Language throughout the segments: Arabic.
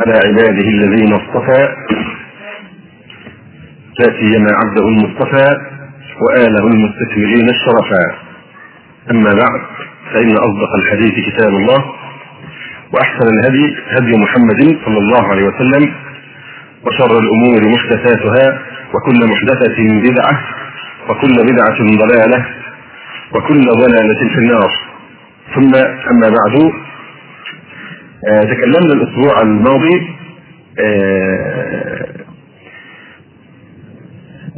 على عباده الذين اصطفى. لا سيما عبده المصطفى وآله المستكبرين الشرفاء أما بعد فإن أصدق الحديث كتاب الله وأحسن الهدي هدي محمد صلى الله عليه وسلم وشر الأمور محدثاتها وكل محدثة بدعة وكل بدعة ضلالة وكل ضلالة في النار. ثم أما بعد تكلمنا الأسبوع الماضي آه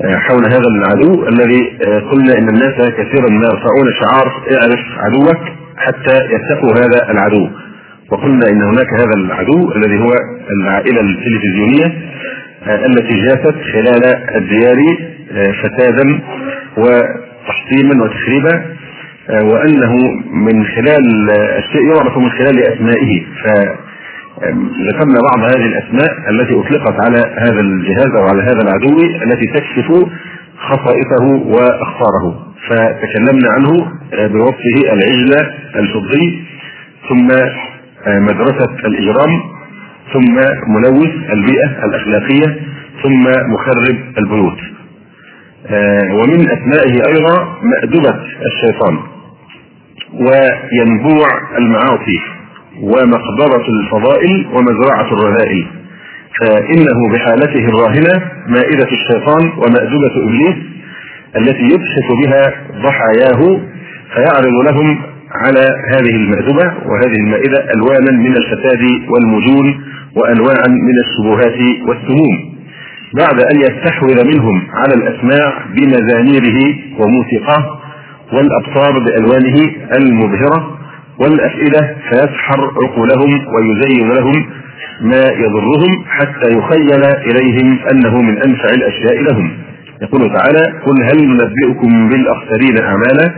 حول هذا العدو الذي قلنا إن الناس كثيرا ما يرفعون شعار اعرف عدوك حتى يتقوا هذا العدو. وقلنا إن هناك هذا العدو الذي هو العائلة التلفزيونية التي جاست خلال الديار فسادا وتحطيما وتخريبا. وأنه من خلال الشيء يعرف من خلال أسمائه. ف ذكرنا بعض هذه الأسماء التي أطلقت على هذا الجهاز أو على هذا العدو التي تكشف خصائصه وأخطاره. فتكلمنا عنه بوصفه العجلة الفضي ثم مدرسة الإجرام ثم ملوث البيئة الأخلاقية ثم مخرب البيوت. ومن أسمائه أيضا مأدبة الشيطان. وينبوع المعاصي ومقبرة الفضائل ومزرعة الرذائل. فإنه بحالته الراهنة مائدة الشيطان ومأدبة إبليس التي يكشف بها ضحاياه فيعرض لهم على هذه المأدبة وهذه المائدة ألوانا من الفساد والمجون وأنواعا من الشبهات والسموم بعد أن يستحوذ منهم على الأسماع بمزاميره وموسيقاه والأبصار بألوانه المبهرة والأفئدة فيسحر عقولهم ويزين لهم ما يضرهم حتى يخيل إليهم أنه من أنفع الأشياء لهم. يقول تعالى قل هل ننبئكم بالأخسرين أعمالا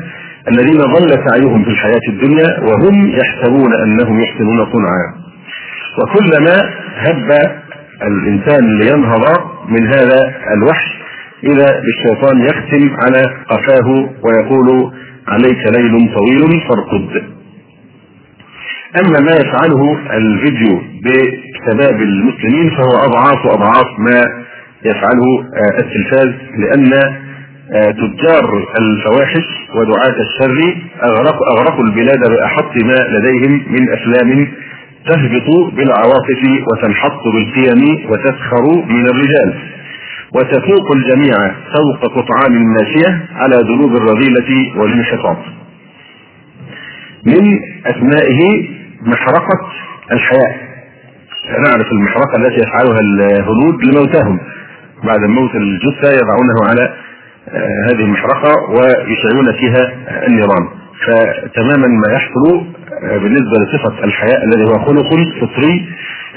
الذين ضل سعيهم في الحياة الدنيا وهم يحسبون أنهم يحسنون صنعا؟ وكلما هب الإنسان لينهض من هذا الوحش إذا بالشيطان يختم على قفاه ويقول عليك ليل طويل فارقد أما ما يفعله الفيديو بشباب المسلمين فهو أضعاف واضعاف ما يفعله التلفاز لأن تجار الفواحش ودعاة الشر اغرقوا أغرقوا البلاد باحط ما لديهم من افلام تهبط بالعواطف وتنحط بالقيم وتسخر من الرجال. وتفوق الجميع فوق قطعان الماشيه على ذنوب الرذيلة والانحطاط. من أسمائه محرقة الحياة. نعرف المحرقة التي يفعلها الهنود لموتاهم بعد موت الجثة يضعونه على هذه المحرقة ويشعلون فيها النيران. فتماما ما يحصل بالنسبة لصفة الحياة الذي هو خلق فطري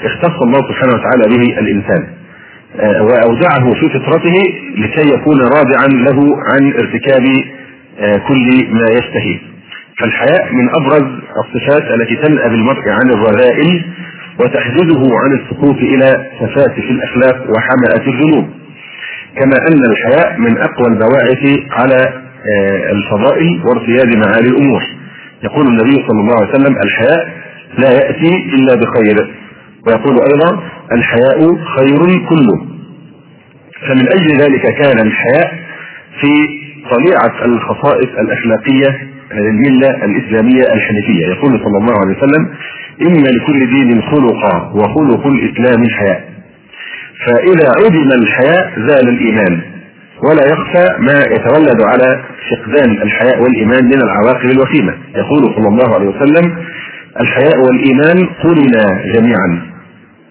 اختص الله سبحانه وتعالى به الإنسان. وأودعه في فطرته لكي يكون رادعا له عن ارتكاب كل ما يشتهي فالحياء من أبرز الصفات التي تنأى بالمرء عن الرذائل وتحجزه عن السقوط إلى سفاسف الأخلاق وحمأة الذنوب. كما أن الحياء من أقوى البواعث على الفضائل وارتياد معالي الأمور. يقول النبي صلى الله عليه وسلم الحياء لا يأتي إلا بخير. ويقول أيضا الحياء خير كله. فمن أجل ذلك كان الحياء في طليعه الخصائص الأخلاقية للملة الإسلامية الحنيفية يقول صلى الله عليه وسلم إن لكل دين خلقا وخلق الإسلام الحياء فإذا عدم الحياء زال الإيمان ولا يخفى ما يتولد على فقدان الحياء والإيمان من العواقب الوخيمة. يقول صلى الله عليه وسلم الحياء والإيمان قرنا جميعا.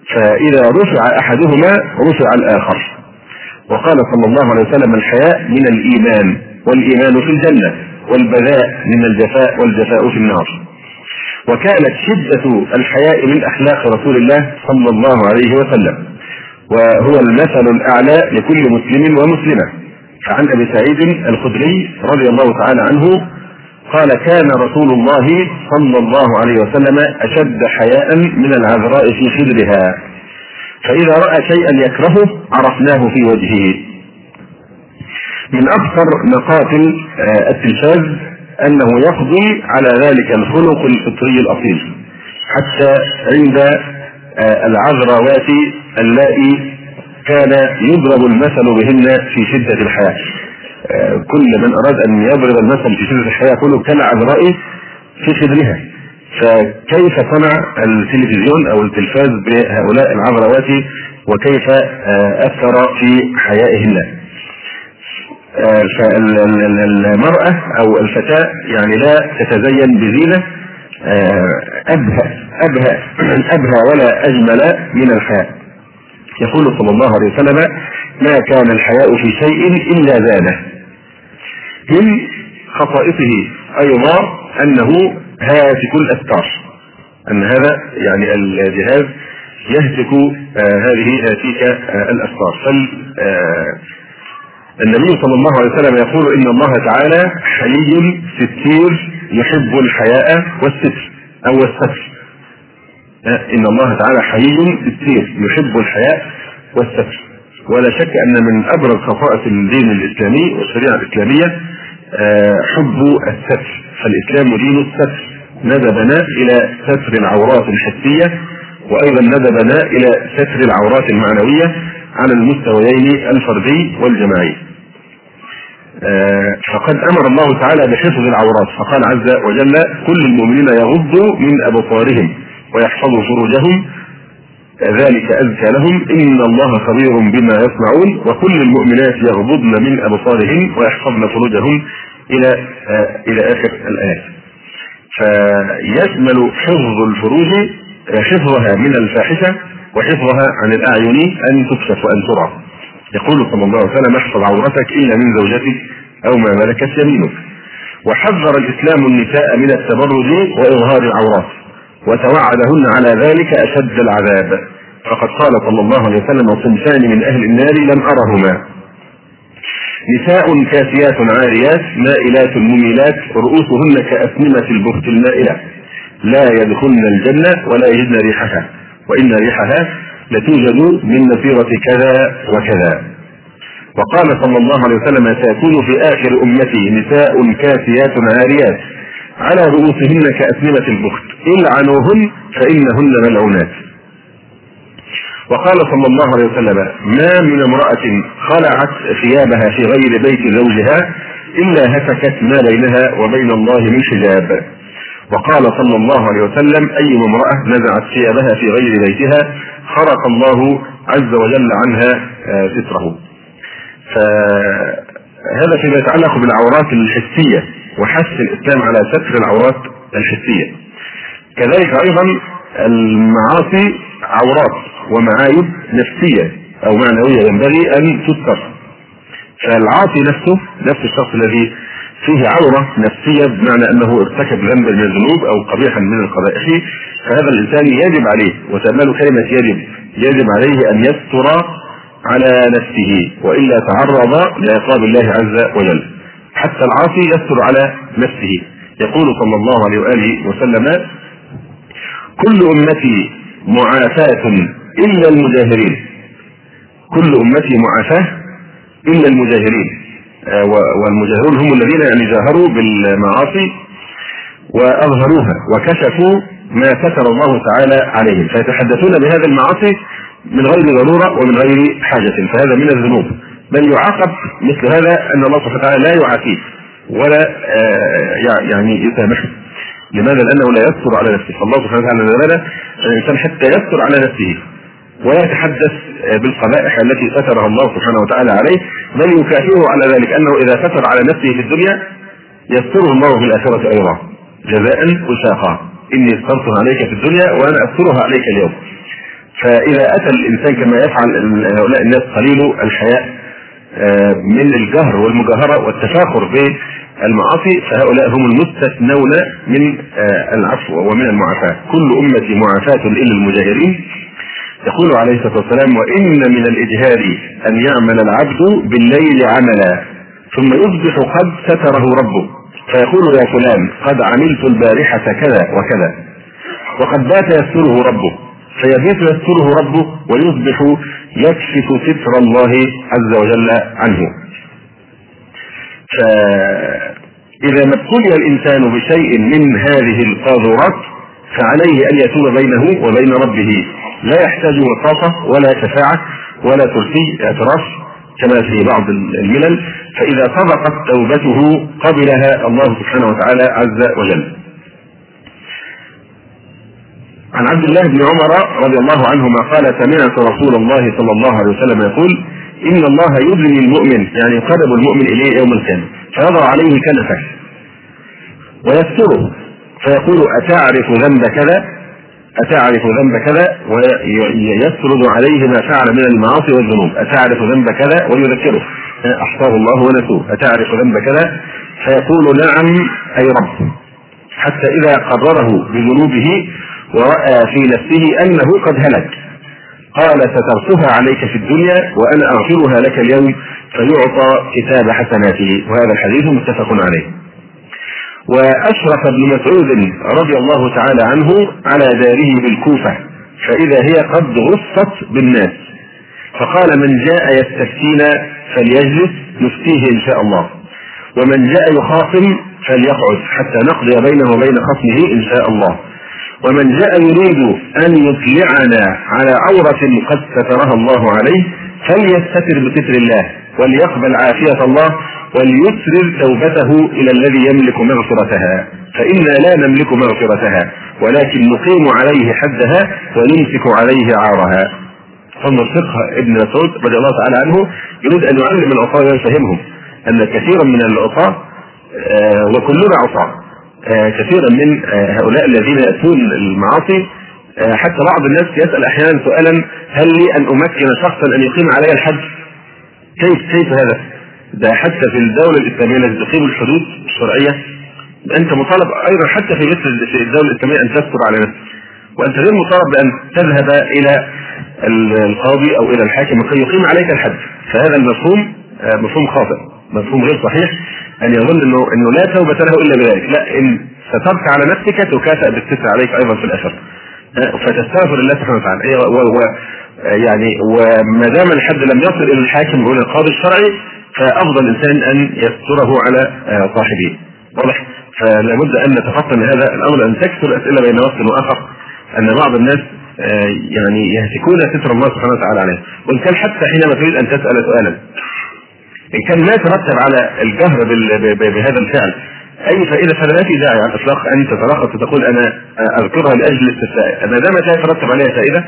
فإذا رفع أحدهما رفع الآخر. وقال صلى الله عليه وسلم الحياء من الإيمان والإيمان في الجنة والبذاء من الجفاء والجفاء في النار. وكانت شدة الحياء من أخلاق رسول الله صلى الله عليه وسلم. وهو المثل الأعلى لكل مسلم ومسلمة. فعن أبي سعيد الخدري رضي الله تعالى عنه قال كان رسول الله صلى الله عليه وسلم أشد حياء من العذراء في خدرها. فإذا رأى شيئا يكرهه عرفناه في وجهه. من أكثر مقاتل التلفاز أنه يقضي على ذلك الخلق الفطري الأصيل. حتى عند آه، العذراوات اللائي كان يضرب المثل بهن في شدة الحياة. آه، كل من أراد أن يضرب المثل في شدة الحياة كله كالعذراء في خدرها. فكيف صنع التلفزيون أو التلفاز بهؤلاء العذراوات وكيف أثر في حيائهن فالمرأة أو الفتاة يعني لا تتزين بزينة أبهى أبهى أبهى ولا أجمل من الحياء يقول صلى الله عليه وسلم ما كان الحياء في شيء إلا زانه. من خصائصه أيضا أنه هاتك الأستار. أن هذا يعني الجهاز يهتك آه هذه هاتيك آه الأستار. فال آه النبي صلى الله عليه وسلم يقول إن الله تعالى حيي ستير يحب الحياء والستر أو الستر. إن الله تعالى حيي ستير يحب الحياء والستر. ولا شك أن من أبرز خصائص الدين الإسلامي والشريعة الإسلامية آه، حب الستر. فالإسلام دين الستر. ندبنا إلى ستر العورات الحسية وأيضا ندبنا إلى ستر العورات المعنوية على المستويين الفردي والجماعي. آه، فقد أمر الله تعالى بحفظ العورات. فقال عز وجل كل المؤمنين يغضوا من أبصارهم ويحفظوا فروجهم ذلك أزكى لهم إن الله خبير بما يصنعون وكل المؤمنات يغضضن من ابصارهن ويحفظن فروجهم إلى آه إلى آخر الآيات. فيشمل حفظ الفروج آه، حفظها من الفاحشة وحفظها عن الأعين أن تكشف وأن ترى. يقول صلى الله عليه وسلم احفظ عورتك الا من زوجتك أو ما ملكت يمينك. وحذر الإسلام النساء من التبرج وإظهار العورات وتوعدهن على ذلك أشد العذاب. فقد قال صلى الله عليه وسلم صنفان من أهل النار لم أرهما. نساء كاسيات عاريات مائلات مميلات رؤوسهن كأسنمة البخت المائلة. لا يدخلن الجنة ولا يجدن ريحها. وإن ريحها لتوجد من مسيرة كذا وكذا. وقال صلى الله عليه وسلم سيكون في آخر أمتي نساء كاسيات عاريات. على رؤوسهن كأسنمة البخت. العنوهن فإنهن ملعونات. وقال صلى الله عليه وسلم ما من امرأة خلعت ثيابها في غير بيت زوجها إلا هتكت ما بينها وبين الله من حجاب. وقال صلى الله عليه وسلم أي امرأة نزعت ثيابها في غير بيتها خرق الله عز وجل عنها آه، ستره. فهذا فيما يتعلق بالعورات الحسية. وحث الإسلام على ستر العورات الحسية. كذلك أيضا المعاصي عورات ومعايب نفسية أو معنوية ينبغي أن تستر فالعاصي نفسه نفس الشخص الذي فيه عورة نفسية بمعنى أنه ارتكب ذنبا من الذنوب أو قبيحا من القبائح فهذا الإنسان يجب عليه وتأمل كلمة يجب يجب عليه أن يستر على نفسه وإلا تعرض لعقاب الله عز وجل. حتى العاصي يستر على نفسه. يقول صلى الله عليه وآله وسلم كل أمتي معافاة إلا المجاهرين. كل أمتي معافاة إلا المجاهرين. آه، والمجاهرون هم الذين يعني جاهروا بالمعاصي وأظهروها وكشفوا ما ستر الله تعالى عليهم. فيتحدثون بهذه المعاصي من غير ضرورة ومن غير حاجة. فهذا من الذنوب. بل يعاقب مثل هذا أن الله سبحانه وتعالى لا يعافيه ولا آه، يعني يسامحه. لماذا؟ لأنه لا يستر على نفسه. فالله سبحانه وتعالى نزل الإنسان حتى يستر على نفسه ولا يتحدث بالقبائح التي سترها الله سبحانه وتعالى عليه بل يكافئه على ذلك أنه إذا ستر على نفسه في الدنيا يستره الله في الآخرة أيضا جزاء وشاقا إني سترتها عليك في الدنيا وأنا أسترها عليك اليوم. فإذا أتى الإنسان كما يفعل هؤلاء الناس قليل الحياء آه، من الجهر والمجاهرة والتفاخر بالمعاصي فهؤلاء هم المستثنون من آه، العفو ومن المعافاة. كل أمتي معافاة إلا المجاهرين. يقول عليه الصلاة والسلام وإن من الإجهاد أن يعمل العبد بالليل عملا ثم يصبح قد ستره ربه. فيقول يا فلان قد عملت البارحة كذا وكذا وقد بات يستره ربه. فيبيت يستره ربه ويصبح يكشف ستر الله عز وجل عنه. فإذا ما ابتلي الإنسان بشيء من هذه القاذورات فعليه أن يتوب بينه وبين ربه. لا يحتاج وساطة ولا شفاعة ولا كرسي اعتراف كما في بعض الملل. فإذا صدقت توبته قبلها الله سبحانه وتعالى عز وجل. عن عبد الله بن عمر رضي الله عنهما قال سمعت رسول الله صلى الله عليه وسلم يقول إن الله يدني المؤمن يعني يقرب المؤمن إليه يوم القيامة. فيضع عليه كنفه ويستره فيقول أتعرف ذنب كذا؟ أتعرف ذنب كذا؟ ويسرد عليه ما فعل من المعاصي والذنوب. أتعرف ذنب كذا؟ ويذكره. أحصاه الله ونسوه. أتعرف ذنب كذا؟ فيقول نعم أي رب. حتى إذا قرره بذنوبه ورأى في نفسه أنه قد هلك. قال سترتها عليك في الدنيا وأنا أغفرها لك اليوم فيعطى كتاب حسناته. وهذا الحديث متفق عليه. وأشرف ابن مسعود رضي الله تعالى عنه على داره بالكوفة فإذا هي قد غصت بالناس. فقال من جاء يستفتينا فليجلس نفتيه إن شاء الله ومن جاء يخاصم فليقعد حتى نقضي بينه وبين خصمه إن شاء الله. ومن جاء يريد أن يطلعنا على عورة قد سترها الله عليه فليستتر بستر الله وليقبل عافية الله وليسرر توبته إلى الذي يملك مغفرتها. فإنا لا نملك مغفرتها ولكن نقيم عليه حدها ونمسك عليه عارها. فانظر فقه ابن مسعود رضي الله تعالى عنه يريد أن يعلم العصاة ويفهمهم أن كثيرا من العصاة وكلنا عصاة كثيرا من آه هؤلاء الذين يأتون المعاصي آه حتى بعض الناس يسأل أحيانا سؤالا هل لي أن أمكن شخصا أن يقيم علي الحج؟ كيف كيف هذا؟ ده حتى في الدولة الإسلامية التي تقيم الحدود الشرعية أنت مطالب أيضا حتى في مثل في الدولة الإسلامية أن تستر على نفسك وأنت غير مطالب بأن تذهب إلى القاضي أو إلى الحاكم كي يقيم عليك الحد فهذا المفهوم آه، مفهوم خاطئ مفهوم غير صحيح أن يظن أنه أنه لا توبة له إلا بذلك. لا إن سترت على نفسك تكافئ بالستر عليك أيضا في الأثر. آه، فتستغفر الله سبحانه وتعالى. إيه، و يعني وما دام الحد لم يصل إلى الحاكم أو القاضي الشرعي فأفضل انسان أن يستره على آه، صاحبه. واضح؟ فلا بد أن نتفطن هذا الأمر أن تكثر الأسئلة بين وقت وآخر أن بعض الناس آه، يعني يهتكون ستر الله سبحانه وتعالى عليه. وإن كان حتى حينما تريد أن تسأل سؤالا ان كان ما يترتب على الجهر بهذا الفعل. أي فائدة فلا في داعي على الاطلاق أن تترخص وتقول أنا أذكرها لأجل الاستثناء ما دامت لا يترتب عليها فائدة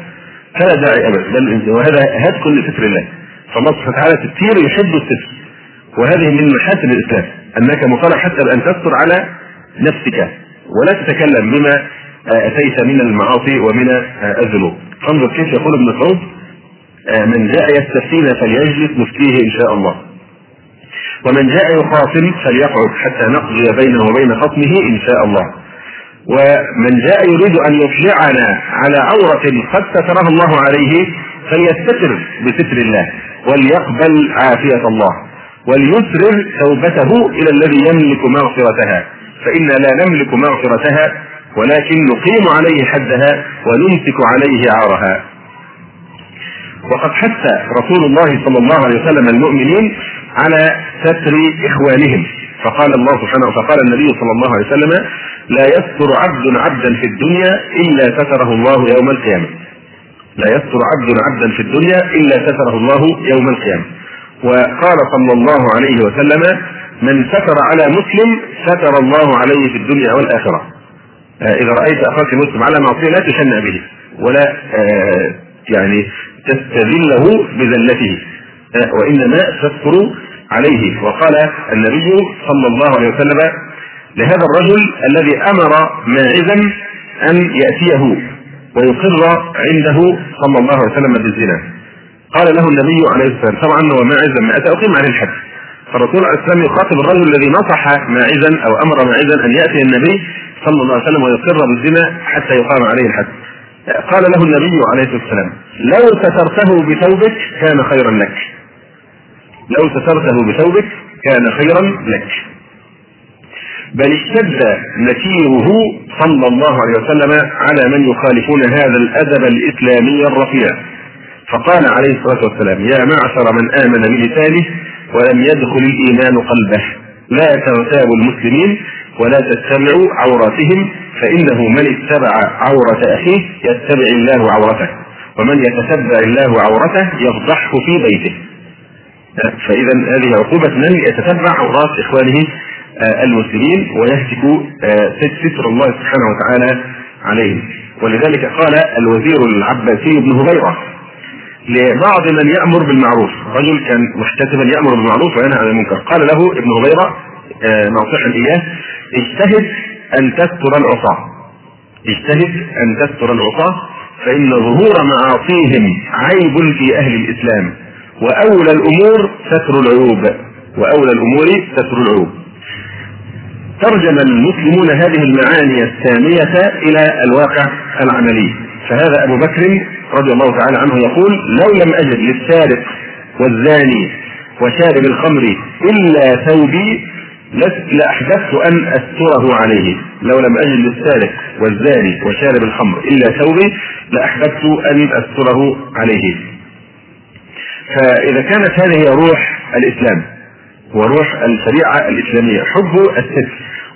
فلا داعي ابدا. وهذا هتك لستر الله. فالله سبحانه وتعالى الستير يحب الستر وهذه من محاسن الإسلام. أنك مطالب حتى بأن تستر على نفسك. ولا تتكلم بما آه، أتيت من المعاصي ومن آه، الذنوب. فانظر كيف يقول ابن مسعود آه، من جاء يستفتينا فليجلس نفتيه إن شاء الله. ومن جاء يخاصم فليقعد حتى نقضي بينه وبين خصمه إن شاء الله. ومن جاء يريد أن يطلعنا على عورة قد سترها الله عليه فليستتر بستر الله وليقبل عافية الله وليسرر توبته إلى الذي يملك مغفرتها. فإنا لا نملك مغفرتها ولكن نقيم عليه حدها ونمسك عليه عارها. وقد حث رسول الله صلى الله عليه وسلم المؤمنين على ستر إخوانهم. فقال الله سبحانه فقال النبي صلى الله عليه وسلم لا يستر عبد عبدا في الدنيا إلا ستره الله يوم القيامة. لا يستر عبد عبدا في الدنيا إلا ستره الله يوم القيامة. وقال صلى الله عليه وسلم من ستر على مسلم ستر الله عليه في الدنيا والآخرة. آه، إذا رأيت أخاك مسلم على معصية لا تشنع به ولا آه، يعني تستذله بذلته. آه، وإنما تستر عليه. وقال النبي صلى الله عليه وسلم لهذا الرجل الذي أمر ماعزا أن يأتيه ويقر عنده صلى الله عليه وسلم بالزنا. قال له النبي عليه الصلاة والسلام طبعا هو ماعز لما اتى أقيم عليه الحد فالرسول عليه السلام يخاطب الرجل الذي نصح ماعزا أو أمر ماعزا أن يأتي النبي صلى الله عليه وسلم ويقر بالزنا حتى يقام عليه الحد قال له النبي عليه الصلاة والسلام لو سترته بثوبك كان خيرا لك. لو سترته بثوبك كان خيرا لك. بل اشتد نكيره صلى الله عليه وسلم على من يخالفون هذا الأدب الإسلامي الرفيع. فقال عليه الصلاة والسلام يا معشر من آمن بلسانه ولم يدخل الإيمان قلبه. لا تغتابوا المسلمين ولا تتبعوا عوراتهم فإنه من اتبع عورة أخيه يتبع الله عورته. ومن يتتبع الله عورته يفضحه في بيته. فاذا هذه عقوبة من يتتبع عورات إخوانه آه، المسلمين ويهتك آه، ستر الله سبحانه وتعالى عليهم. ولذلك قال الوزير العباسي بن هبيرة لبعض من يأمر بالمعروف. رجل كان محتسبا يأمر بالمعروف وينهى عن المنكر. قال له ابن هبيرة آه، ناصحا إياه اجتهد أن تستر العصاة. اجتهد أن تستر العصاة فإن ظهور معاصيهم عيب في أهل الإسلام. وأولى الأمور ستر العيوب. وأولى الأمور ستر العيوب. ترجم المسلمون هذه المعاني السامية إلى الواقع العملي. فهذا أبو بكر رضي الله تعالى عنه يقول لو لم أجد للسارق والزاني وشارب الخمر إلا ثوبي لأحببت أن أستره عليه. لو لم أجد للسارق والزاني وشارب الخمر إلا ثوبي لأحببت أن أستره عليه. فإذا كانت هذه روح الإسلام وروح الشريعة الإسلامية حب الستر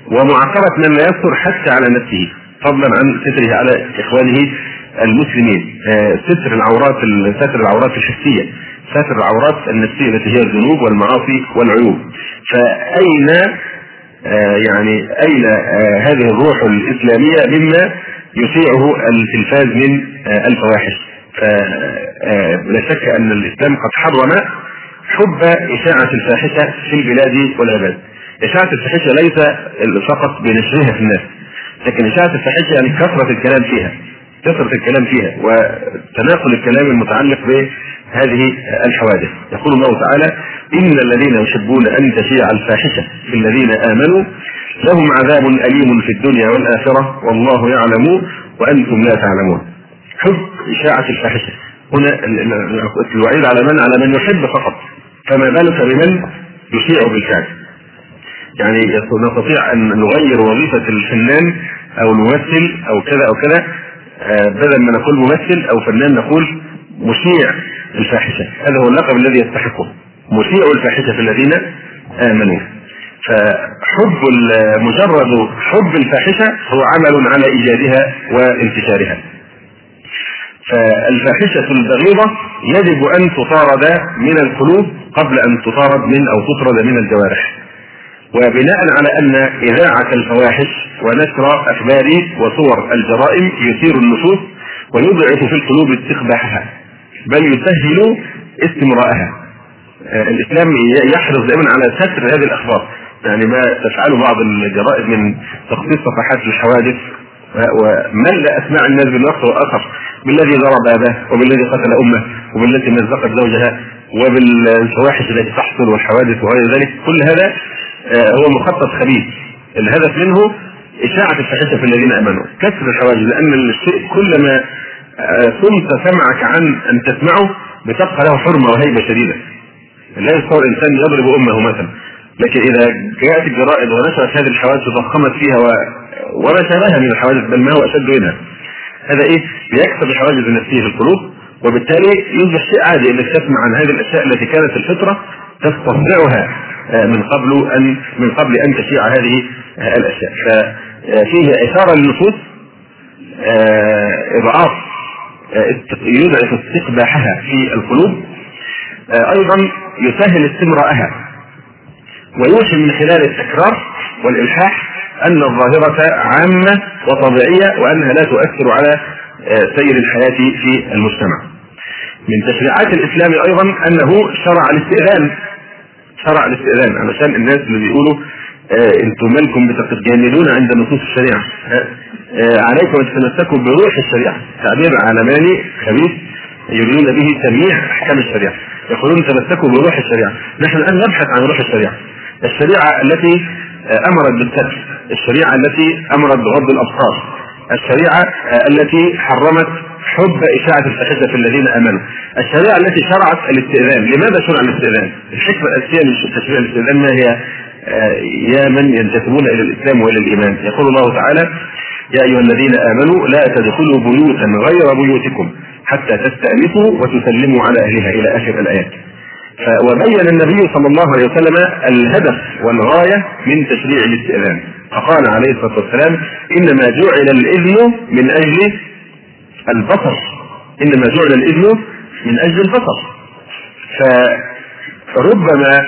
ومعاقبة من لا يستر حتى على نفسه فضلا عن ستره على إخوانه المسلمين. آه، ستر العورات ستر العورات الحسية ستر العورات النفسية التي هي الذنوب والمعاصي والعيوب. فأين آه، يعني أين آه، هذه الروح الإسلامية مما يشيعه التلفاز من الفواحش؟ فلا شك أن الإسلام قد حرم حب إشاعة الفاحشة في البلاد والعباد إشاعة الفاحشة ليس فقط بنشرها في الناس لكن إشاعة الفاحشة يعني كثرة الكلام فيها كثرة الكلام فيها وتناقل الكلام المتعلق بهذه الحوادث. يقول الله تعالى إن الذين يحبون أن تشيع الفاحشة في الذين آمنوا لهم عذاب أليم في الدنيا والآخرة والله يعلم وأنتم لا تعلمون. حب إشاعة الفاحشة. هنا الوعيد على من؟ على من يحب فقط. فما بالك بمن يشيع بالفعل يعني نستطيع أن نغير وظيفة الفنان أو الممثل أو كذا أو كذا آه، بدل ما نقول ممثل أو فنان نقول مشيع الفاحشة. هذا هو اللقب الذي يستحقه. مشيع الفاحشة في الذين آمنوا. فحب مجرد حب الفاحشة هو عمل على إيجادها وانتشارها. فالفاحشة البغيضة يجب أن تطارد من القلوب قبل أن تطارد من أو تطرد من الجوارح. وبناء على أن إذاعة الفواحش ونشر أخبار وصور الجرائم يثير النفوس ويضعف في القلوب استقباحها بل يسهل استمرارها. آه، الإسلام يحرص دائما على ستر هذه الأخبار. يعني ما تفعله بعض الجرائد من تخصيص صفحات الحوادث وملأ أسماع الناس بالوقت والأثر بالذي ضرب أباه وبالذي قتل أمه وبالتي مزقت زوجها وبالفواحش التي تحصل والحوادث وغير ذلك كل هذا آه، هو مخطط خبيث. الهدف منه إشاعة الفاحشة في الذين آمنوا كسر الحواجز لأن الشيء كلما آه، صمت سمعك عن أن تسمعه بتبقى له حرمة وهيبة شديدة. لا يتصور انسان يضرب أمه مثلا. لكن إذا جاءت الجرائد ونشرت هذه الحوادث وضخمت فيها و... وما شابهها من الحوادث بل ما هو أشد منها. هذا إيه؟ بيكسب الحواجز النفسية في القلوب وبالتالي يصبح شيء عادي إنك تسمع عن هذه الأشياء التي كانت الفطرة تستصدعها آه، من قبل ان من قبل أن تشيع هذه آه، الأشياء. ففيه إثارة للنفوس آه، إضعاف يضعف استقباحها في القلوب أيضا يسهل استمراءها ويوحي من خلال التكرار والإلحاح أن الظاهرة عامة وطبيعية وأنها لا تؤثر على آه، سير الحياة في المجتمع. من تشريعات الإسلام أيضا أنه شرع الاستئذان. شرع الاستئذان علشان الناس اللي بيقولوا آه أنتم مالكم بتتجاملون عند نصوص الشريعة. آه عليكم أن تتمسكوا بروح الشريعة. تعبير علماني خبيث يريدون به تمييع أحكام الشريعة. يقولون تمسكوا بروح الشريعة. نحن الآن نبحث عن روح الشريعة. الشريعة التي أمرت بالستر الشريعة التي أمرت بغض الأبصار الشريعة التي حرمت حب إشاعة الفاحشة في الذين آمنوا. الشريعة التي شرعت الاستئذان، لماذا شرع الاستئذان؟ الحكمة الأساسية من تشريع الاستئذان ما هي؟ آه، يا من ينتسبون إلى الإسلام وإلى الإيمان، يقول الله تعالى: يا أيها الذين آمنوا لا تدخلوا بيوتا غير بيوتكم حتى تستأنسوا وتسلموا على أهلها إلى آخر الآيات. وبين النبي صلى الله عليه وسلم الهدف والغاية من تشريع الاستئذان. فقال عليه الصلاة والسلام إنما جعل الإذن من أجل البصر. إنما جعل الإذن من أجل البصر. فربما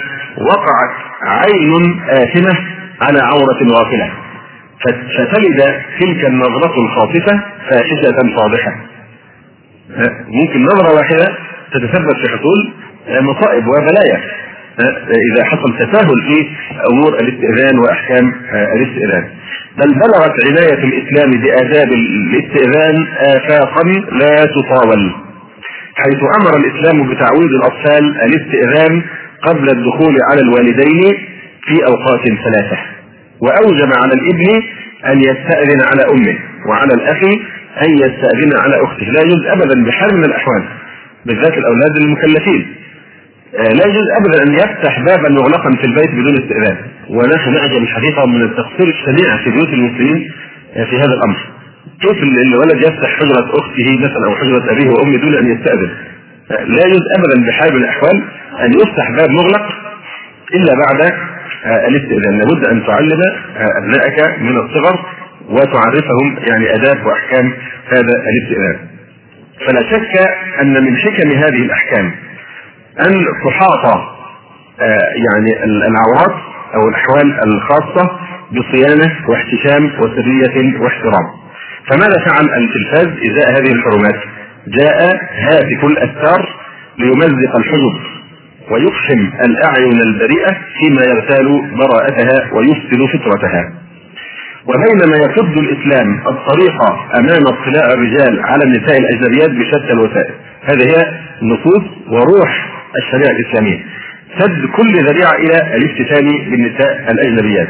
وقعت عين آثمة على عورة غافلة. فتلد تلك النظرة الخاطفة فاحشة فاضحة ممكن نظرة واحدة تتسبب في حصول مصائب وبلايا. إذا حصل تساهل في أمور الاستئذان وأحكام الاستئذان. بل بلغت عناية الإسلام بآداب الاستئذان افاقا لا تطاول. حيث أمر الإسلام بتعويض الأطفال الاستئذان قبل الدخول على الوالدين في أوقات ثلاثة. وأوجب على الإبن أن يستأذن على أمه وعلى الأخ أن يستأذن على أخته. لا يجوز ابدا بحال من الأحوال بالذات الأولاد المكلفين. لا يجوز ابدا أن يفتح بابا مغلقا في البيت بدون استئذان. ونحن نعجب الحقيقة من التقصير الشنيع في بيوت المسلمين آه، في هذا الأمر. كيف الولد يفتح حجرة أخته مثلا أو حجرة أبيه وأمه دون أن يستأذن؟ آه، لا يجوز ابدا بحال من الأحوال أن يفتح باب مغلق إلا بعد الاستئذان. لابد أن تعلم أبنائك من الصغر وتعرفهم يعني اداب وأحكام هذا الاستئذان. فلا شك أن من حكم هذه الأحكام أن تحاط آه، يعني العورات أو الأحوال الخاصة بصيانة واحتشام وسرية واحترام. فماذا فعل التلفاز إزاء هذه الحرمات؟ جاء هاتف الأستار ليمزق الحجب ويفحم الأعين البريئة فيما يغتال براءتها ويفسد فطرتها. وبينما يصد الإسلام الطريق أمام اطلاع الرجال على النساء الأجنبيات بشتى الوسائل. هذه هي نصوص وروح الشريعة الإسلامية. سد كل ذريعة إلى الافتتان بالنساء الأجنبيات.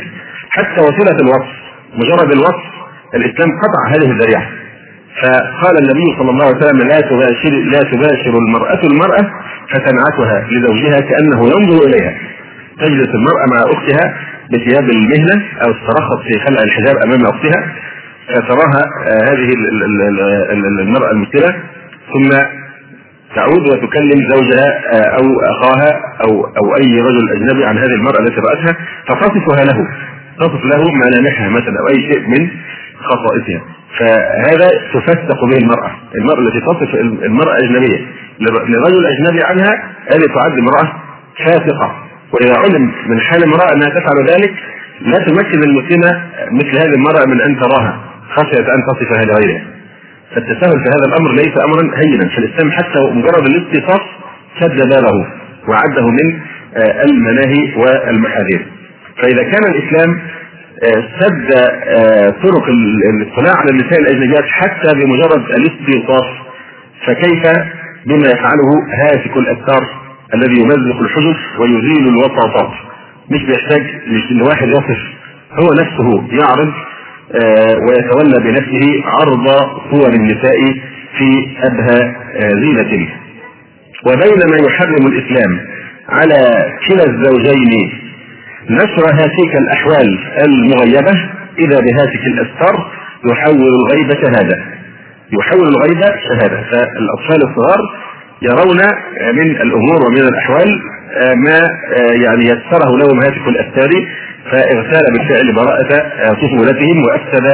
حتى وسيله الوصف مجرد الوصف الإسلام قطع هذه الذريعة. فقال النبي صلى الله عليه وسلم لا تباشر لا تباشر المرأة المرأة فتنعتها لزوجها كأنه ينظر إليها. تجلس المرأة مع أختها بثياب المهنة أو تترخص في خلع الحجاب أمام أختها فتراها هذه المرأة المسلمة ثم تعود وتكلم زوجها آه، أو أخاها أو أو أي رجل أجنبي عن هذه المرأة التي رأتها فتصفها له. تصف له ملامحها مثلا أو أي شيء من خصائصها. فهذا تفسق به المرأة. المرأة التي تصف المرأة اجنبيه لرجل أجنبي عنها هذه تعد امرأة فاسقه وإذا علم من حال امراه أنها تفعل ذلك لا تمكن المسلمة مثل هذه المرأة من أن تراها. خشيه أن تصفها لغيرها. فالتساهل في هذا الأمر ليس امرا هينا في الاسلام حتى مجرد الاتصاف سد بابه وعده من آه، المناهي والمحاذير. فإذا كان الإسلام آه، سد آه، طرق الاطلاع على النساء الاجنبيات حتى بمجرد الاستيقاف فكيف بما يفعله هاتك الاستار الذي يمزق الحجج ويزيل الوساطات؟ مش بيحتاج إن واحد يصف هو نفسه يعرض ويتولى بنفسه عرض صور النساء في أبهى آه، زينة. وبينما يحرم الإسلام على كلا الزوجين نشر هاتيك الأحوال المغيبة إذا بهاتك الأستار يحول الغيب شهادة. يحول الغيب شهادة. فالأطفال الصغار يرون من الأمور ومن الأحوال آه، ما يعني يسره لهم هاتف الأستار فاغتال بالفعل براءة آه، طفولتهم وافسد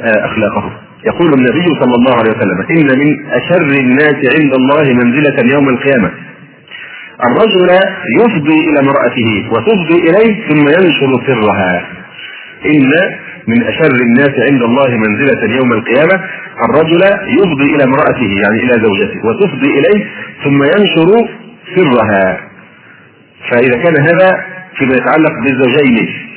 آه، أخلاقهم. يقول النبي صلى الله عليه وسلم إن من أشر الناس عند الله منزلة يوم القيامة الرجل يفضي إلى امرأته وتفضي إليه ثم ينشر سرها. إن من أشر الناس عند الله منزلة يوم القيامة الرجل يفضي إلى امرأته يعني إلى زوجته وتفضي إليه ثم ينشر سرها. فإذا كان هذا فيما يتعلق بالزوجين آه،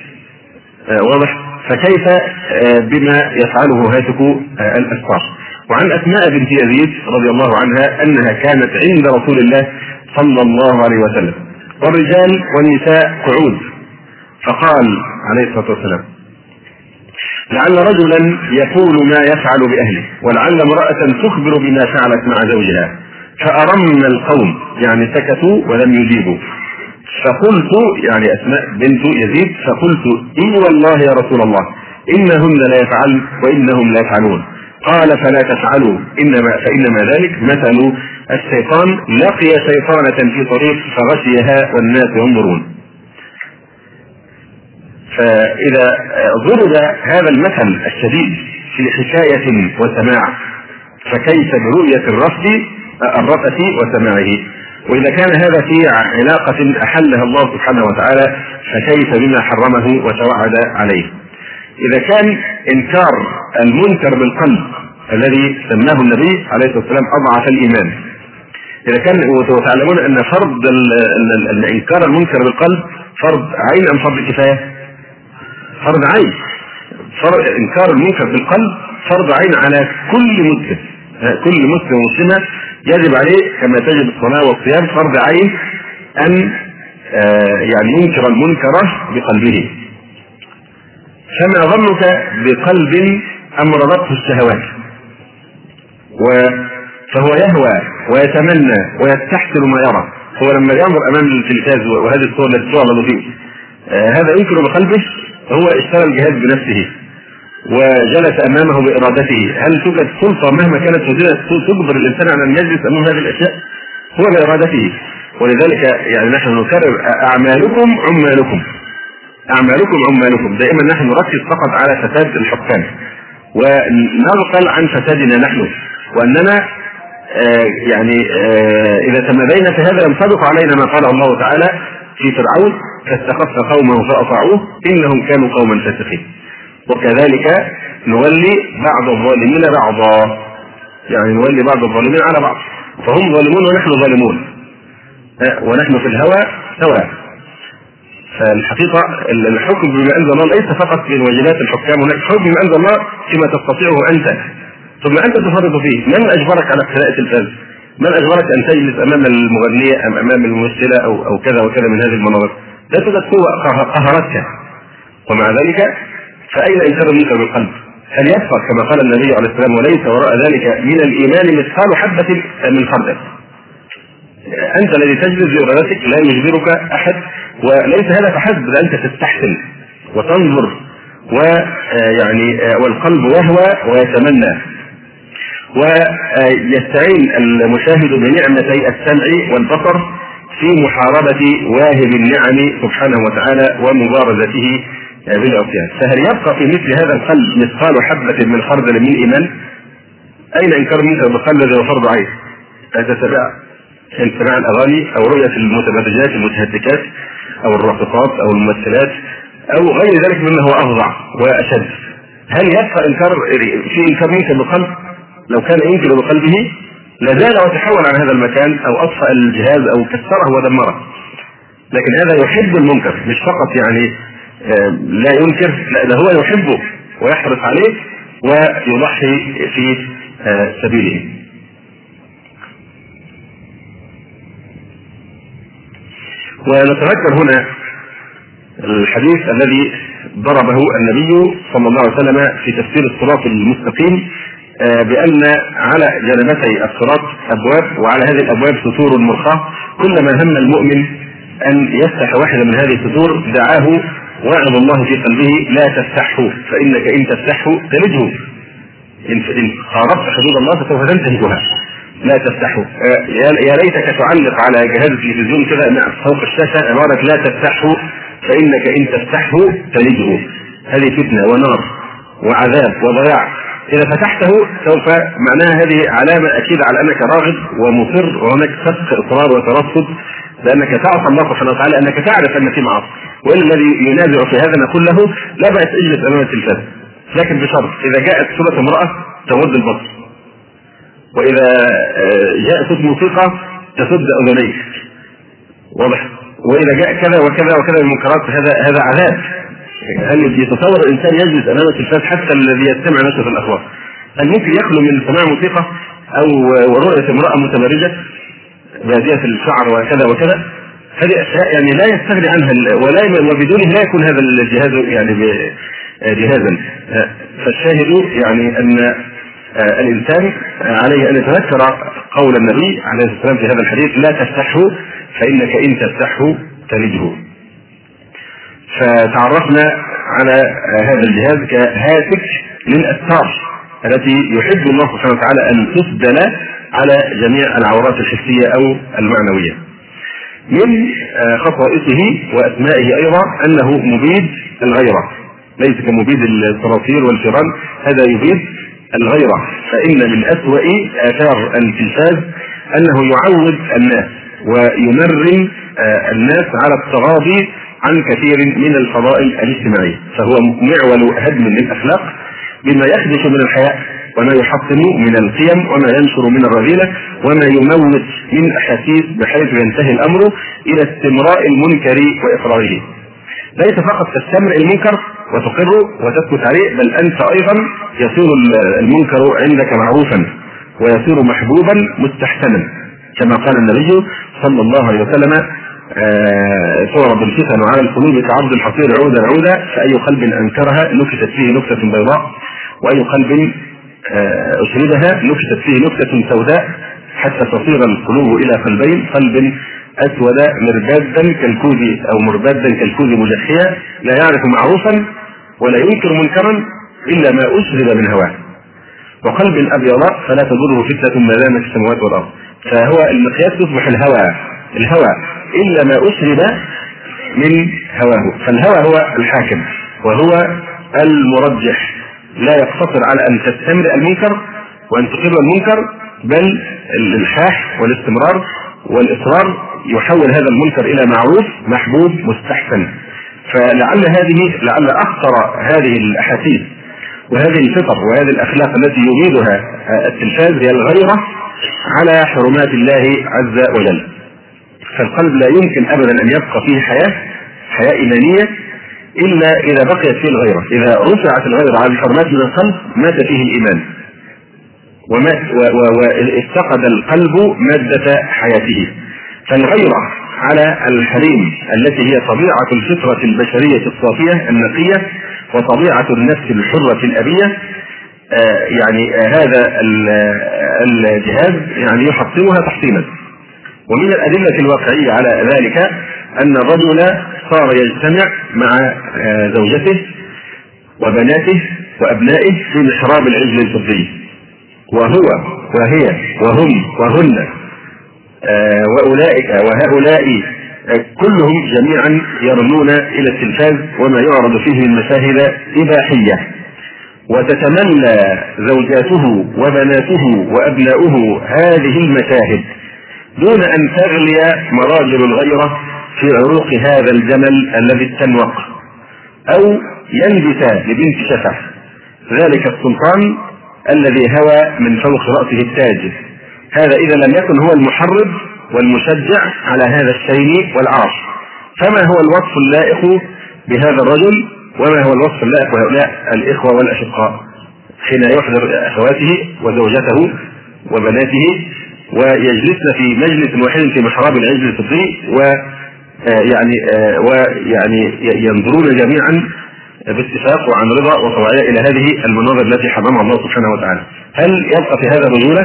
واضح؟ فكيف آه، بما يفعله هاتك آه، الاسفار وعن أسماء بنت يزيد رضي الله عنها أنها كانت عند رسول الله صلى الله عليه وسلم. والرجال والنساء قعود. فقال عليه الصلاة والسلام لعل رجلا يقول ما يفعل بأهله ولعل امرأة تخبر بما فعلت مع زوجها فأرمنا القوم يعني سكتوا ولم يجيبوا. فقلت يعني أسماء بنت يزيد فقلت اي والله يا رسول الله إنهن لا يفعلن وإنهم لا يفعلون قال فلا تفعلوا انما فإنما ذلك مثل الشيطان لقي شيطانة في طريق فغشيها والناس ينظرون. فإذا ضرب هذا المثل الشديد في حكاية وسماع فكيف برؤية الرفض الرفث وسماعه وإذا كان هذا في علاقة أحلها الله سبحانه وتعالى فكيف بما حرمه وتوعد عليه؟ إذا كان إنكار المنكر بالقلب الذي سماه النبي عليه الصلاة والسلام أضعف الإيمان. إذا كان وتعلمون أن فرض الإنكار المنكر بالقلب فرض عين أم فرض كفاية؟ فرض عين. فرض إنكار المنكر بالقلب فرض عين على كل مسلم كل مسلم ومسلمة يجب عليه كما تجب الصلاة والصيام فرض عين أن آه، يعني ينكر المنكر بقلبه. فما ظنك بقلب أمرضته الشهوات؟ فهو يهوى ويتمنى ويستحسن ما يرى. هو لما ينظر أمام التلفاز وهذه الصور التي تعرض فيه آه هذا ينكر بقلبه؟ هو اشترى الجهاز بنفسه. وجلس أمامه بإرادته. هل توجد سلطة مهما كانت تجبر الإنسان على أن يجلس أمام هذه الأشياء؟ هو بارادته ولذلك يعني نحن نكرر أعمالكم عمالكم. أعمالكم عمالكم. دائما نحن نركز فقط على فساد الحكام. ونغفل عن فسادنا نحن. وأننا آه يعني آه إذا تمادينا في هذا ينطبق علينا ما قال الله تعالى في فرعون فاستخف قومه فأطاعوه إنهم كانوا قوما فاسقين. وكذلك نولي بعض الظالمين بعضا. يعني نولي بعض الظالمين على بعض. فهم ظالمون ونحن ظالمون. ونحن في الهوى سواء. فالحقيقة الحكم بما أنزل الله ليس فقط من واجبات الحكام هناك حكم بما أنزل الله فيما تستطيعه أنت. ثم أنت تفرط فيه. من أجبرك على قراءة الفاز؟ من أجبرك أن تجلس أمام المغنية أم أمام الممثلة أو أو كذا وكذا من هذه المناظر؟ لا توجد قوة قهرتك. ومع ذلك فأين إنكار المنكر بالقلب؟ هل يكفر كما قال النبي عليه السلام وليس وراء ذلك من الإيمان مثقال حبة من خردل. أنت الذي تجلس بإرادتك لا يجبرك أحد وليس هذا فحسب بل أنت تستحسن وتنظر ويعني والقلب يهوى ويتمنى ويستعين المشاهد بنعمتي السمع والبصر في محاربة واهب النعم سبحانه وتعالى ومبارزته بالعصيان فهل يبقى في مثل هذا القلب مثقال حبة من خردل من إيمان؟ أين إنكار منك بالقلب الذي هو فرض عين؟ أتتبع استماع الأغاني أو رؤية المتبرجات المتهتكات أو الراقصات أو الممثلات أو غير ذلك مما هو أفظع وأشد هل يبقى إنكار في إنكار منك بالقلب؟ لو كان ينكر بقلبه لزال وتحول عن هذا المكان أو أطفأ الجهاز أو كسره ودمره لكن هذا يحب المنكر مش فقط يعني لا ينكر لا ده هو يحبه ويحرص عليه ويضحي في سبيله. ونتذكر هنا الحديث الذي ضربه النبي صلى الله عليه وسلم في تفسير الصراط المستقيم بأن على جانبتي الصراط أبواب وعلى هذه الأبواب سطور مرخاة. كلما هم المؤمن أن يفتح واحدة من هذه السطور دعاه وعظ الله في قلبه لا تفتحه فإنك إن تفتحه تلجه إن خالفت حدود الله فسوف تنتهكها. لا تفتحه يا ليتك تعلق على جهاز التلفزيون كده فوق الشاشة عبارة لا تفتحه فإنك إن تفتحه تلجه هذه فتنة ونار وعذاب وضياع. إذا فتحته سوف معناها هذه علامة أكيد على أنك راغب ومصر وهناك صدق اصرار وترصد لأنك تعصى الله سبحانه وتعالى أنك تعرف أن في معاصي والا الذي ينازع في هذا نقول له لا بأس اجلس أمام التلفاز. لكن بشرط إذا جاءت صورة امرأة تغض البصر وإذا جاء صوت موسيقى تسد أذنيك. واضح؟ وإذا جاء كذا وكذا وكذا من المنكرات هذا هذا عذاب. هل يتصور الإنسان يجلس أمام التلفاز حتى الذي يستمع نفسه في الأخبار؟ هل ممكن يخلو من سماع موسيقى أو ورؤية امرأة متبرجه باديه الشعر وكذا وكذا هذه أشياء يعني لا يستغني عنها ولا وبدونه لا يكون هذا الجهاز يعني جهازا. فالشاهد يعني أن الإنسان عليه أن يتذكر قول النبي عليه الصلاة والسلام في هذا الحديث لا تفتحه فإنك إن تفتحه تلجه فتعرفنا على هذا الجهاز كهاتف للاستار التي يحب الله سبحانه وتعالى أن تسدل على جميع العورات الحسية أو المعنوية. من خصائصه وأسمائه أيضا أنه مبيد الغيرة. ليس كمبيد الصراصير والفيران هذا يبيد الغيرة. فإن من أسوأ آثار التلفاز أنه يعود الناس ويمرن آه، الناس على التغاضي عن كثير من الفضائل الاجتماعية. فهو معول هدم للأخلاق بما يخدش من الحياء وما يحطم من القيم وما ينشر من الرذيلة وما يموت من أحاسيس بحيث ينتهي الأمر إلى استمراء المنكر وإقراره ليس فقط تستمر المنكر وتقره وتثبت عليه بل أنت أيضا يصير المنكر عندك معروفا ويصير محبوبا مستحسنا. كما قال النبي صلى الله عليه وسلم تعرض آه الفتن على القلوب كعرض الحصير عودا عودا فأي قلب أنكرها نكتت فيه نكتة بيضاء. وأي قلب آه أشردها نكتت فيه نكتة سوداء حتى تصير القلوب إلى قلبين قلب أسود مربادا كالكوز أو مربادا كالكوز مجحيا لا يعرف معروفا ولا ينكر منكرا إلا ما أشرب من هواه. وقلب أبيض فلا تضره فتنة ما دامت السماوات والأرض. فهو المقياس يصبح الهوى الهوى إلا ما أشرب من هواه. فالهوى هو الحاكم وهو المرجح. لا يقتصر على أن تستمر المنكر وأن تقر المنكر بل الإلحاح والاستمرار والإصرار يحول هذا المنكر إلى معروف محبوب مستحسن. فلعل هذه لعل أخطر هذه الأحاسيس وهذه الفطر وهذه الأخلاق التي يريدها التلفاز هي الغيره على حرمات الله عز وجل. فالقلب لا يمكن ابدا أن يبقى فيه حياة حياة إيمانية إلا إذا بقيت فيه الغيرة، إذا رفعت الغيرة عن الحرمات من القلب مات فيه الإيمان. ومات وافتقد القلب مادة حياته. فالغيرة على الحريم التي هي طبيعة الفطرة البشرية الصافية النقية وطبيعة النفس الحرة الأبية آه يعني آه هذا الجهاز يعني يحطمها تحطيما ومن الأدلة الواقعية على ذلك أن الرجل صار يجتمع مع آه زوجته وبناته وأبنائه في محراب العجل الفضي. وهو وهي وهم وهن. آه، وأولئك وهؤلاء آه، كلهم جميعا يرنون إلى التلفاز وما يعرض فيه من مشاهد إباحية. وتتمنى زوجاته وبناته وأبناؤه هذه المشاهد دون أن تغلي مراجل الغيره في عروق هذا الجمل الذي استنوق أو ينبت لبنت شفه ذلك السلطان الذي هوى من فوق رأسه التاج هذا إذا لم يكن هو المحرض والمشجع على هذا الشيء والعرش. فما هو الوصف اللائق بهذا الرجل؟ وما هو الوصف اللائق بهؤلاء الإخوة والأشقاء؟ حين يحضر أخواته وزوجته وبناته ويجلسن في مجلس واحد في محراب العجل الفطري و يعني آه، ويعني ينظرون جميعا باتفاق وعن رضا وطوعية إلى هذه المناظر التي حرمها الله سبحانه وتعالى. هل يبقى في هذا رجولة؟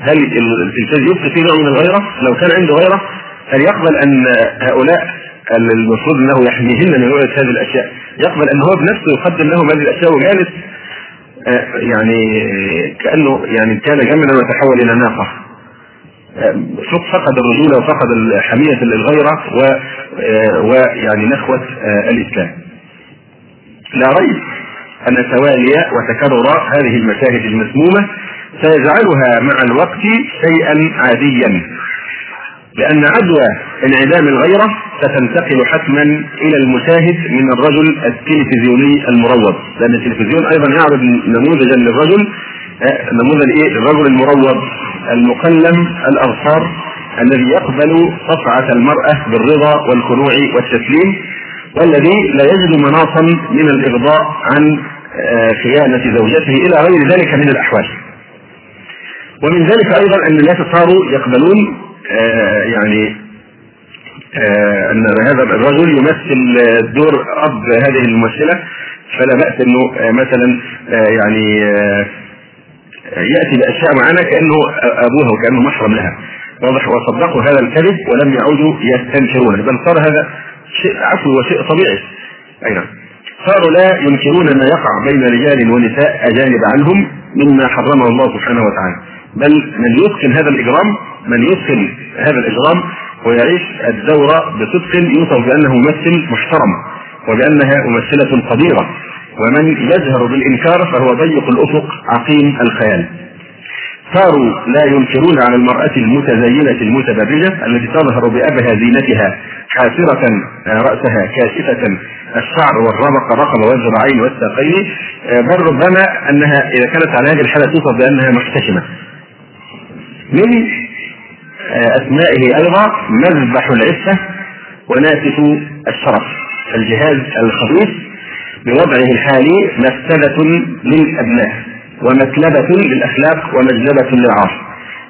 هل الانسان يبقي فيه نوع من الغيرة؟ لو كان عنده غيرة هل يقبل أن هؤلاء المفروض إنه يحميهن من رؤية هذه الأشياء يقبل أن هو بنفسه يقدم لهم هذه الأشياء وجالس آه، يعني كأنه يعني كان جملا وتحول إلى ناقة آه، فقد الرجولة وفقد حميه الغيره آه، ويعني نخوة الإسلام. لا ريب أن توالي وتكرر هذه المشاهد المسمومة سيجعلها مع الوقت شيئا عاديا لأن عدوى انعدام الغيرة ستنتقل حتما إلى المشاهد من الرجل التلفزيوني المروض، لأن التلفزيون أيضا يعرض نموذجا للرجل نموذج إيه؟ للرجل المروض المقلم الأظفار الذي يقبل صفعة المرأة بالرضا والخنوع والتسليم والذي لا يجد مناصا من الإغضاء عن آه، خيانة زوجته إلى غير ذلك من الأحوال. ومن ذلك أيضا أن الناس صاروا يقبلون آه يعني آه أن هذا الرجل يمثل دور أب هذه الممثلة فلا بأس إنه آه مثلا آه يعني آه يأتي بأشياء معينة كأنه أبوها وكأنه محرم لها. واضح وصدقوا هذا الكذب ولم يعودوا يستنكرونه. بل صار هذا شيء عفو وشيء طبيعي. أي نعم. صاروا لا ينكرون ما يقع بين رجال ونساء أجانب عنهم مما حرمه الله سبحانه وتعالى. بل من يتقن هذا الإجرام من يتقن هذا الإجرام ويعيش الدورة بصدق يوصف بأنه ممثل محترم وبأنها ممثلة قديرة. ومن يجهر بالإنكار فهو ضيق الأفق عقيم الخيال. صاروا لا ينكرون على المرأة المتزينة المتبرجة التي تظهر بأبهى زينتها حاسرة رأسها كاشفة الشعر والرمق الرقبة والذراعين والساقين. بل ربما أنها إذا كانت على هذه الحالة توصف بأنها محتشمة. من أسمائه أيضا مذبح العفة وناتف الشرف الجهاز الخبيث. بوضعه الحالي مفسدة للأبناء ومسلبة للأخلاق ومجلبة للعاصر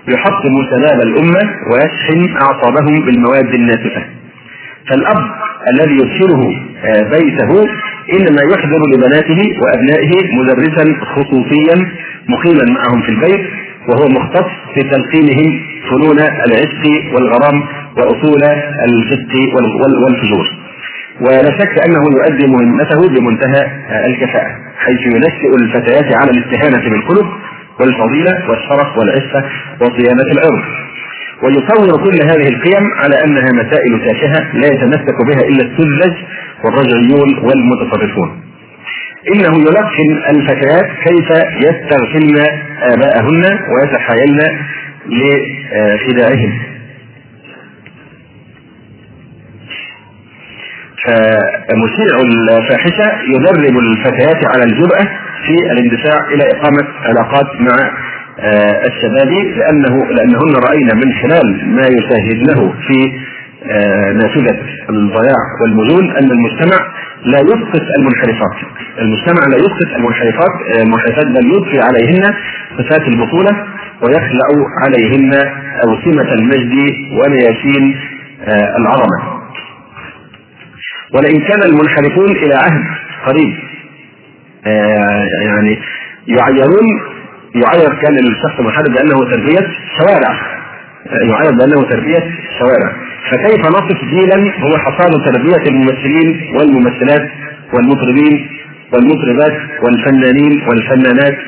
يحطم شباب الأمة ويشحن أعصابهم بالمواد الناتفة فالأب الذي يدخله آه، بيته إنما يحضر لبناته وأبنائه مدرسا خصوصيا مقيما معهم في البيت وهو مختص في تلقينهم فنون العشق والغرام وأصول الفسق والفجور. ولا شك أنه يؤدي مهمته بمنتهى الكفاءة حيث ينشئ الفتيات على الاستهانة بالخلق والفضيلة والشرف والعفة وصيانة العرض ويصور كل هذه القيم على أنها مسائل تافهة لا يتمسك بها إلا السذج والرجعيون والمتطرفون. إنه يلقن الفتيات كيف يستغفلن آباءهن ويتحايلن لخداعهم فمشيع الفاحشة يدرب الفتيات على الجرأة في الاندفاع إلى إقامة علاقات مع آه، الشباب لأنه لأنهن رأينا من خلال ما يشاهدنه في آه، نافذة الضياع والمجون أن المجتمع لا يسقط المنحرفات. المجتمع لا يسقط المنحرفات آه، المنحرفات بل يضفي عليهن صفات البطولة ويخلع عليهن أوسمة المجد ونياشين العظمة. ولئن كان المنحرفون إلى عهد قريب. آه يعني يعيرون يعير كان الشخص المنحرف بأنه تربية شوارع. يعير بأنه تربية شوارع. فكيف نصف جيلا هو حصاد تربية الممثلين والممثلات والمطربين والمطربات والفنانين والفنانات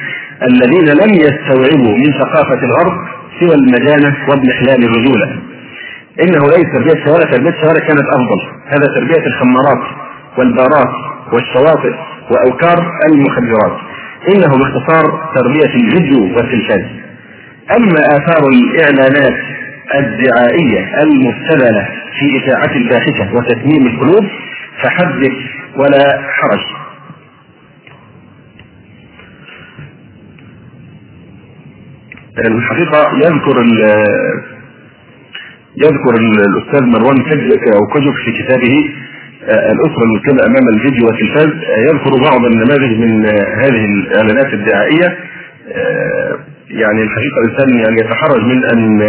الذين لم يستوعبوا من ثقافة الغرب سوى المجانة واضمحلال الرجولة. إنه ليس تربيه الشوارع تربيه الشوارع كانت أفضل. هذا تربية الخمارات والبارات والشواطئ واوكار المخدرات. إنه باختصار تربية الفيديو والتلفاز أما آثار الإعلانات الدعائية المبتذلة في اشاعه الفاحشه وتسميم القلوب فحدث ولا حرج. الحقيقة يذكر يذكر الأستاذ مروان أو كجك في كتابه آه، الأسرة المسلمه أمام الفيديو والتلفاز آه، يذكر بعض النماذج من آه، هذه الإعلانات الدعائية. يعني الحقيقة الإنسان يعني يتحرج من أن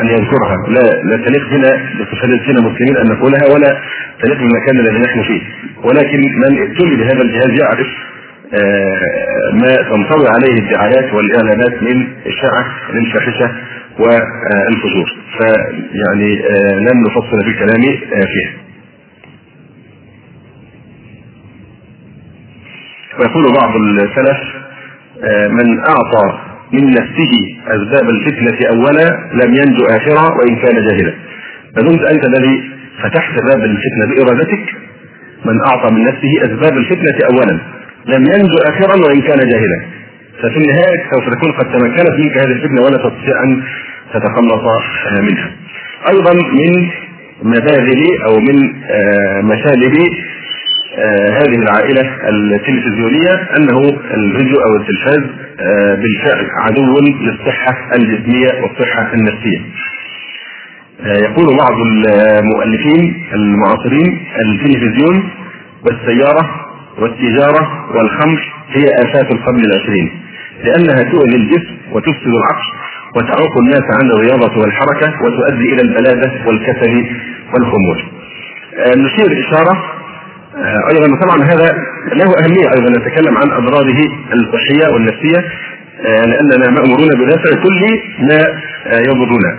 أن يذكرها. لا لا تليق بنا بصفتنا مسلمين أن نقولها ولا تليق بالمكان الذي نحن فيه. ولكن من ابتلي بهذا الجهاز يعرف ما تنطوي عليه الدعايات والإعلانات من إشاعة للفاحشه والفجور. فيعني آه، لن نفصل في كلامي آه، فيها ويقول بعض السلف آه، من أعطى من نفسه أسباب الفتنة اولا لم ينجو اخرا وإن كان جاهلا. فدمت أنت الذي فتحت باب الفتنة بإرادتك؟ من أعطى من نفسه أسباب الفتنة اولا لم ينجو آخرا وإن كان جاهلا. ففي النهاية سوف تكون قد تمكنت منك هذه الفتنة ولا تستطيع أن تتخلص منها. أيضا من مبادئ أو من آه، مسالب آه، هذه العائلة التلفزيونية أنه الفيديو أو التلفاز آه، بالفعل عدو للصحة الجسمية والصحة النفسية. يقول بعض المؤلفين المعاصرين التلفزيون والسيارة والتجارة والخمر هي آفات القرن العشرين لأنها تؤذي الجسم وتفسد العقل وتعوق الناس عن الرياضة والحركة وتؤدي إلى البلادة والكسل والخمول. آه، نشير إشارة. آه، أيضا طبعا هذا له أهمية أيضا نتكلم عن أضراره الصحية والنفسية آه، لأننا مأمورون بدافع كل ما يضرنا.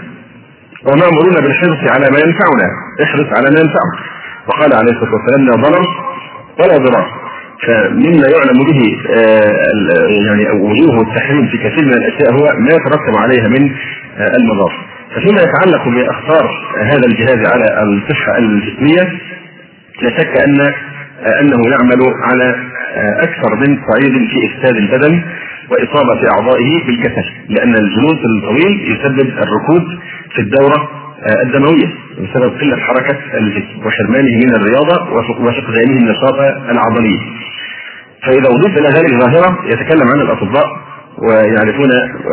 ومأمورون بالحرص على ما ينفعنا. احرص على ما ينفعك. وقال عليه الصلاة والسلام لا ضرر ولا ضرار فمما يعلم به آه، يعني وجوه التحريم في كثير من الأشياء هو ما يترتب عليها من آه، المضار. ففيما يتعلق بأخطار هذا الجهاز على الصحه الجسمية لا شك أن أنه يعمل على أكثر من صعيد في إفساد البدن وإصابة أعضائه بالكسل لأن الجلوس الطويل يسبب الركود في الدورة الدموية بسبب قلة حركة الجسم وحرمانه من الرياضة وفقدانه النشاط العضلي. فإذا اضيف إلى هذه الظاهره يتكلم عنها الأطباء ويعرفون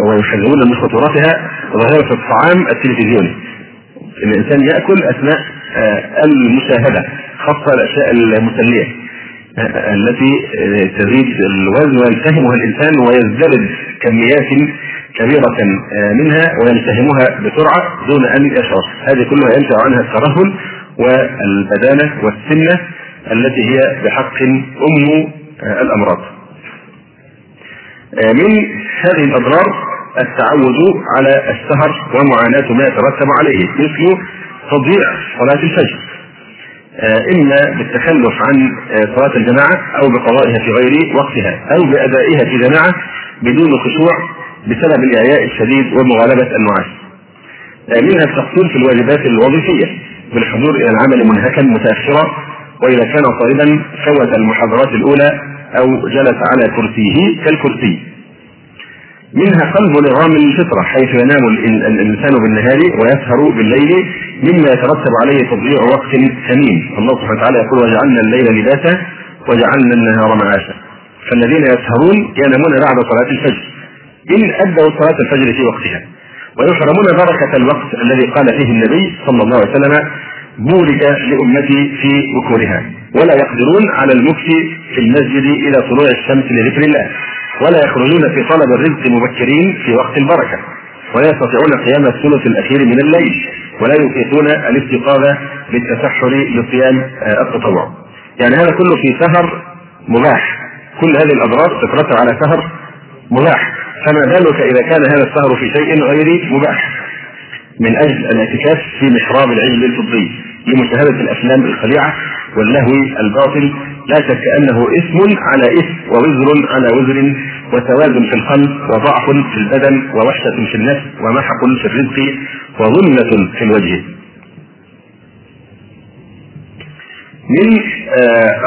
ويحللون من خطورتها ظاهرة الطعام التلفزيوني. الإنسان يأكل أثناء المشاهدة خاصة الأشياء المسلية التي تزيد الوزن ويلتهمها الإنسان ويزدرد كميات كبيرة منها ويلتهمها بسرعة دون أن يشعر. هذه كلها ينشأ عنها الترهل والبدانة والسنة التي هي بحق أم الأمراض. من هذه الأضرار التعود على السهر ومعاناة ما يترتب عليه مثل تضييع صلاة الفجر. إما بالتخلف عن صلاة الجماعة أو بقضائها في غير وقتها أو بأدائها في جماعة بدون خشوع بسبب الإعياء الشديد ومغالبة النعاس. منها التقصير في الواجبات الوظيفية بالحضور إلى العمل منهكا متأخرا وإذا كان طالبا فوت المحاضرات الأولى أو جلس على كرسيه كالكرسي. منها قلب نظام الفطرة حيث ينام الإنسان بالنهار ويسهر بالليل مما يترتب عليه تضييع وقت ثمين. الله سبحانه وتعالى يقول وجعلنا الليل لباسا وجعلنا النهار معاشا. فالذين يسهرون ينامون بعد صلاة الفجر إن أدوا صلاة الفجر في وقتها. ويحرمون بركة الوقت الذي قال فيه النبي صلى الله عليه وسلم بورك لأمتي في بكورها ولا يقدرون على المكث في المسجد إلى طلوع الشمس لذكر الله. ولا يخرجون في طلب الرزق مبكرين في وقت البركة ولا يستطيعون قيام الثلث الأخير من الليل ولا يطيقون الاستيقاظ للتسحر لصيام التطوع. يعني هذا كله في سهر مباح. كل هذه الأضرار تترتب على سهر مباح. فما بالك إذا كان هذا السهر في شيء غير مباح؟ من أجل الإعتكاف في محراب العلم الفضي لمشاهدة الأفلام الخليعه واللهو الباطل لا شك أنه إثم على إثم ووزر على وزر وسواد في القلب وضعف في البدن ووحشة في النفس ومحق في الرزق وظلمة في الوجه. من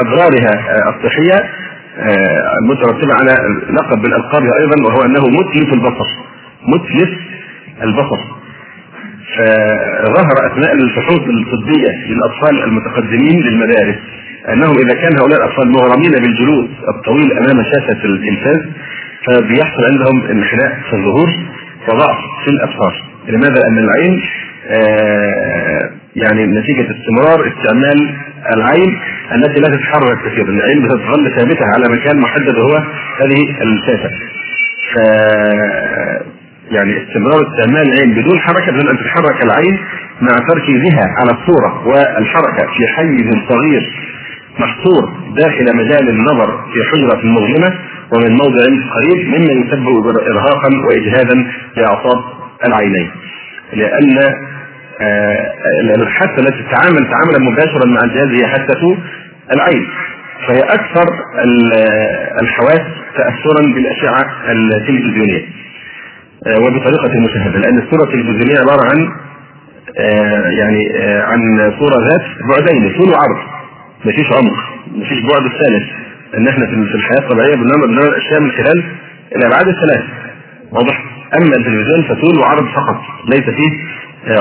أضرارها الصحية المترتبة على لقب بالألقاب أيضا وهو أنه متلف البصر متلف البصر فظهر أثناء الفحوص الطبية للأطفال المتقدمين للمدارس أنهم إذا كان هؤلاء الأطفال مغرمين بالجلوس الطويل أمام شاشة التلفاز فبيحصل عندهم انحناء في الظهور وضعف في الأبصار لماذا؟ لأن العين يعني نتيجة استمرار استعمال العين التي لا تتحرك كثيرا، العين بتظل ثابتة على مكان محدد وهو هذه الشاشة. ف يعني استمرار استعمال العين بدون حركة بدون أن تتحرك العين مع تركيزها على الصورة والحركة في حيز صغير محصور داخل مجال النظر في حجرة مظلمة ومن موضع قريب مما يسبب إرهاقا وإجهادا لأعصاب العينين. لأن الحاسه التي تتعامل تعاملا مباشرا مع الجهاز هي حاسه العين. فهي أكثر الحواس تاثرا بالأشعة التلفزيونية وبطريقة المشاهده لأن الصورة التلفزيونية عبارة عن يعني عن صورة ذات بعدين طول وعرض مفيش عمق مفيش بعد الثالث. إن إحنا في الحياة الطبيعية بنرى الاشياء من خلال الابعاد الثلاث. واضح؟ أما التلفزيون فطول وعرض فقط ليس فيه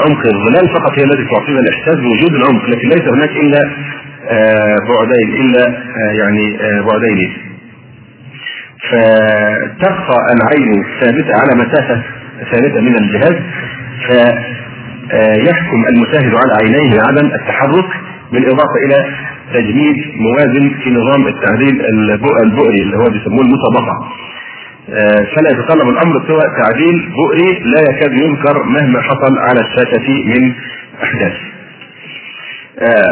عمق. الظلال فقط هي التي تعطينا الإحساس بوجود العمق لكن ليس هناك إلا بعدين إلا يعني بعدين. فتبقى العين ثابتة على مسافة ثابتة من الجهاز فيحكم المشاهد على عينيه بعدم التحرك بالإضافة إلى تجميد موازن في نظام التعديل البؤري اللي هو بيسموه المسابقة. فلا يتطلب الأمر سوى تعديل بؤري لا يكاد ينكر مهما حصل على الشاشة من أحداث.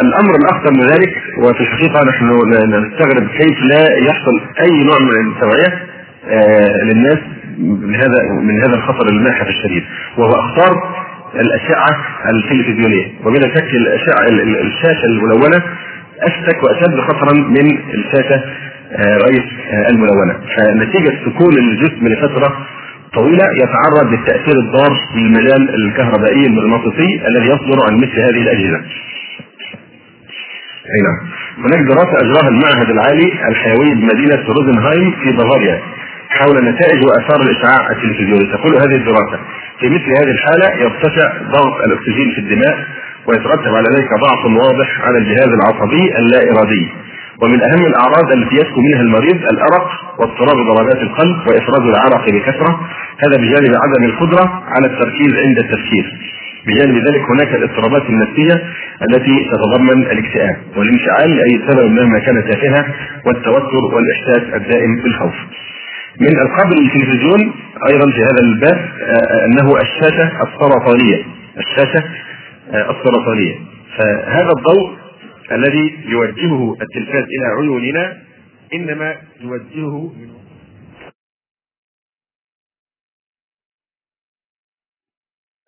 الأمر الأخطر من ذلك وفي الحقيقة نحن نستغرب كيف لا يحصل أي نوع من التوعية للناس من هذا من هذا الخطر الماحف الشديد. وهو أخطار الأشعة التلفزيونية. وبلا شك الاشعه الشاشة الملونه اشتك واشد خطرا من الشاشه غير الملونة. فنتيجة سكون الجسم لفترة طويلة يتعرض للتأثير الضار بالمجال الكهربائي المغناطيسي الذي يصدر عن مثل هذه الأجهزة. أي نعم. هناك دراسة أجراها المعهد العالي الحيوي بمدينة روزنهايم في بافاريا حول نتائج وآثار الإشعاع التلفزيوني. تقول هذه الدراسة في مثل هذه الحالة يرتفع ضغط الأكسجين في الدماء ويترتب على ذلك ضعف واضح على الجهاز العصبي اللا ارادي ومن أهم الأعراض التي يشكو منها المريض الأرق واضطراب ضربات القلب وإفراز العرق بكثرة. هذا بجانب عدم القدرة على التركيز عند التفكير. بجانب ذلك هناك الاضطرابات النفسية التي تتضمن الاكتئاب والانفعال لاي سبب مهما كان تافها والتوتر والإحساس الدائم بالخوف. من ألقاب التلفزيون أيضا في هذا الباب آه، أنه الشاشة السرطانية. آه، السرطانية. فهذا الضوء الذي يوجهه التلفاز إلى عيوننا إنما يوجهه من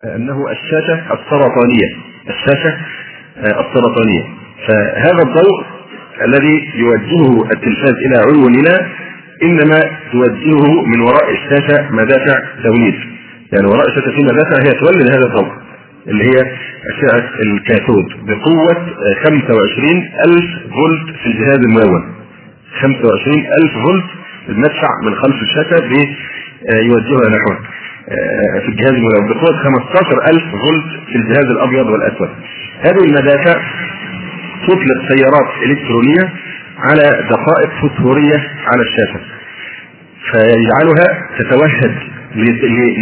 أنه الشاشة السرطانية. الشاشة آه، السرطانية. فهذا الضوء الذي يوجهه التلفاز إلى عيوننا إنما توجهه من وراء الشاشة مدافع توليد يعني وراء الشاشة في مدافع هي تولد هذا الضوء. اللي هي أشعة الكاثود بقوة 25 ألف فولت في الجهاز الملون. 25 ألف فولت المدفع من خلف الشاشة بيوجهها نحو آه، في الجهاز الملون بقوة 15000 فولت في الجهاز الأبيض والأسود. هذه المدافع تطلق سيارات إلكترونية على دقائق فسفورية على الشاشة فيجعلها تتوهج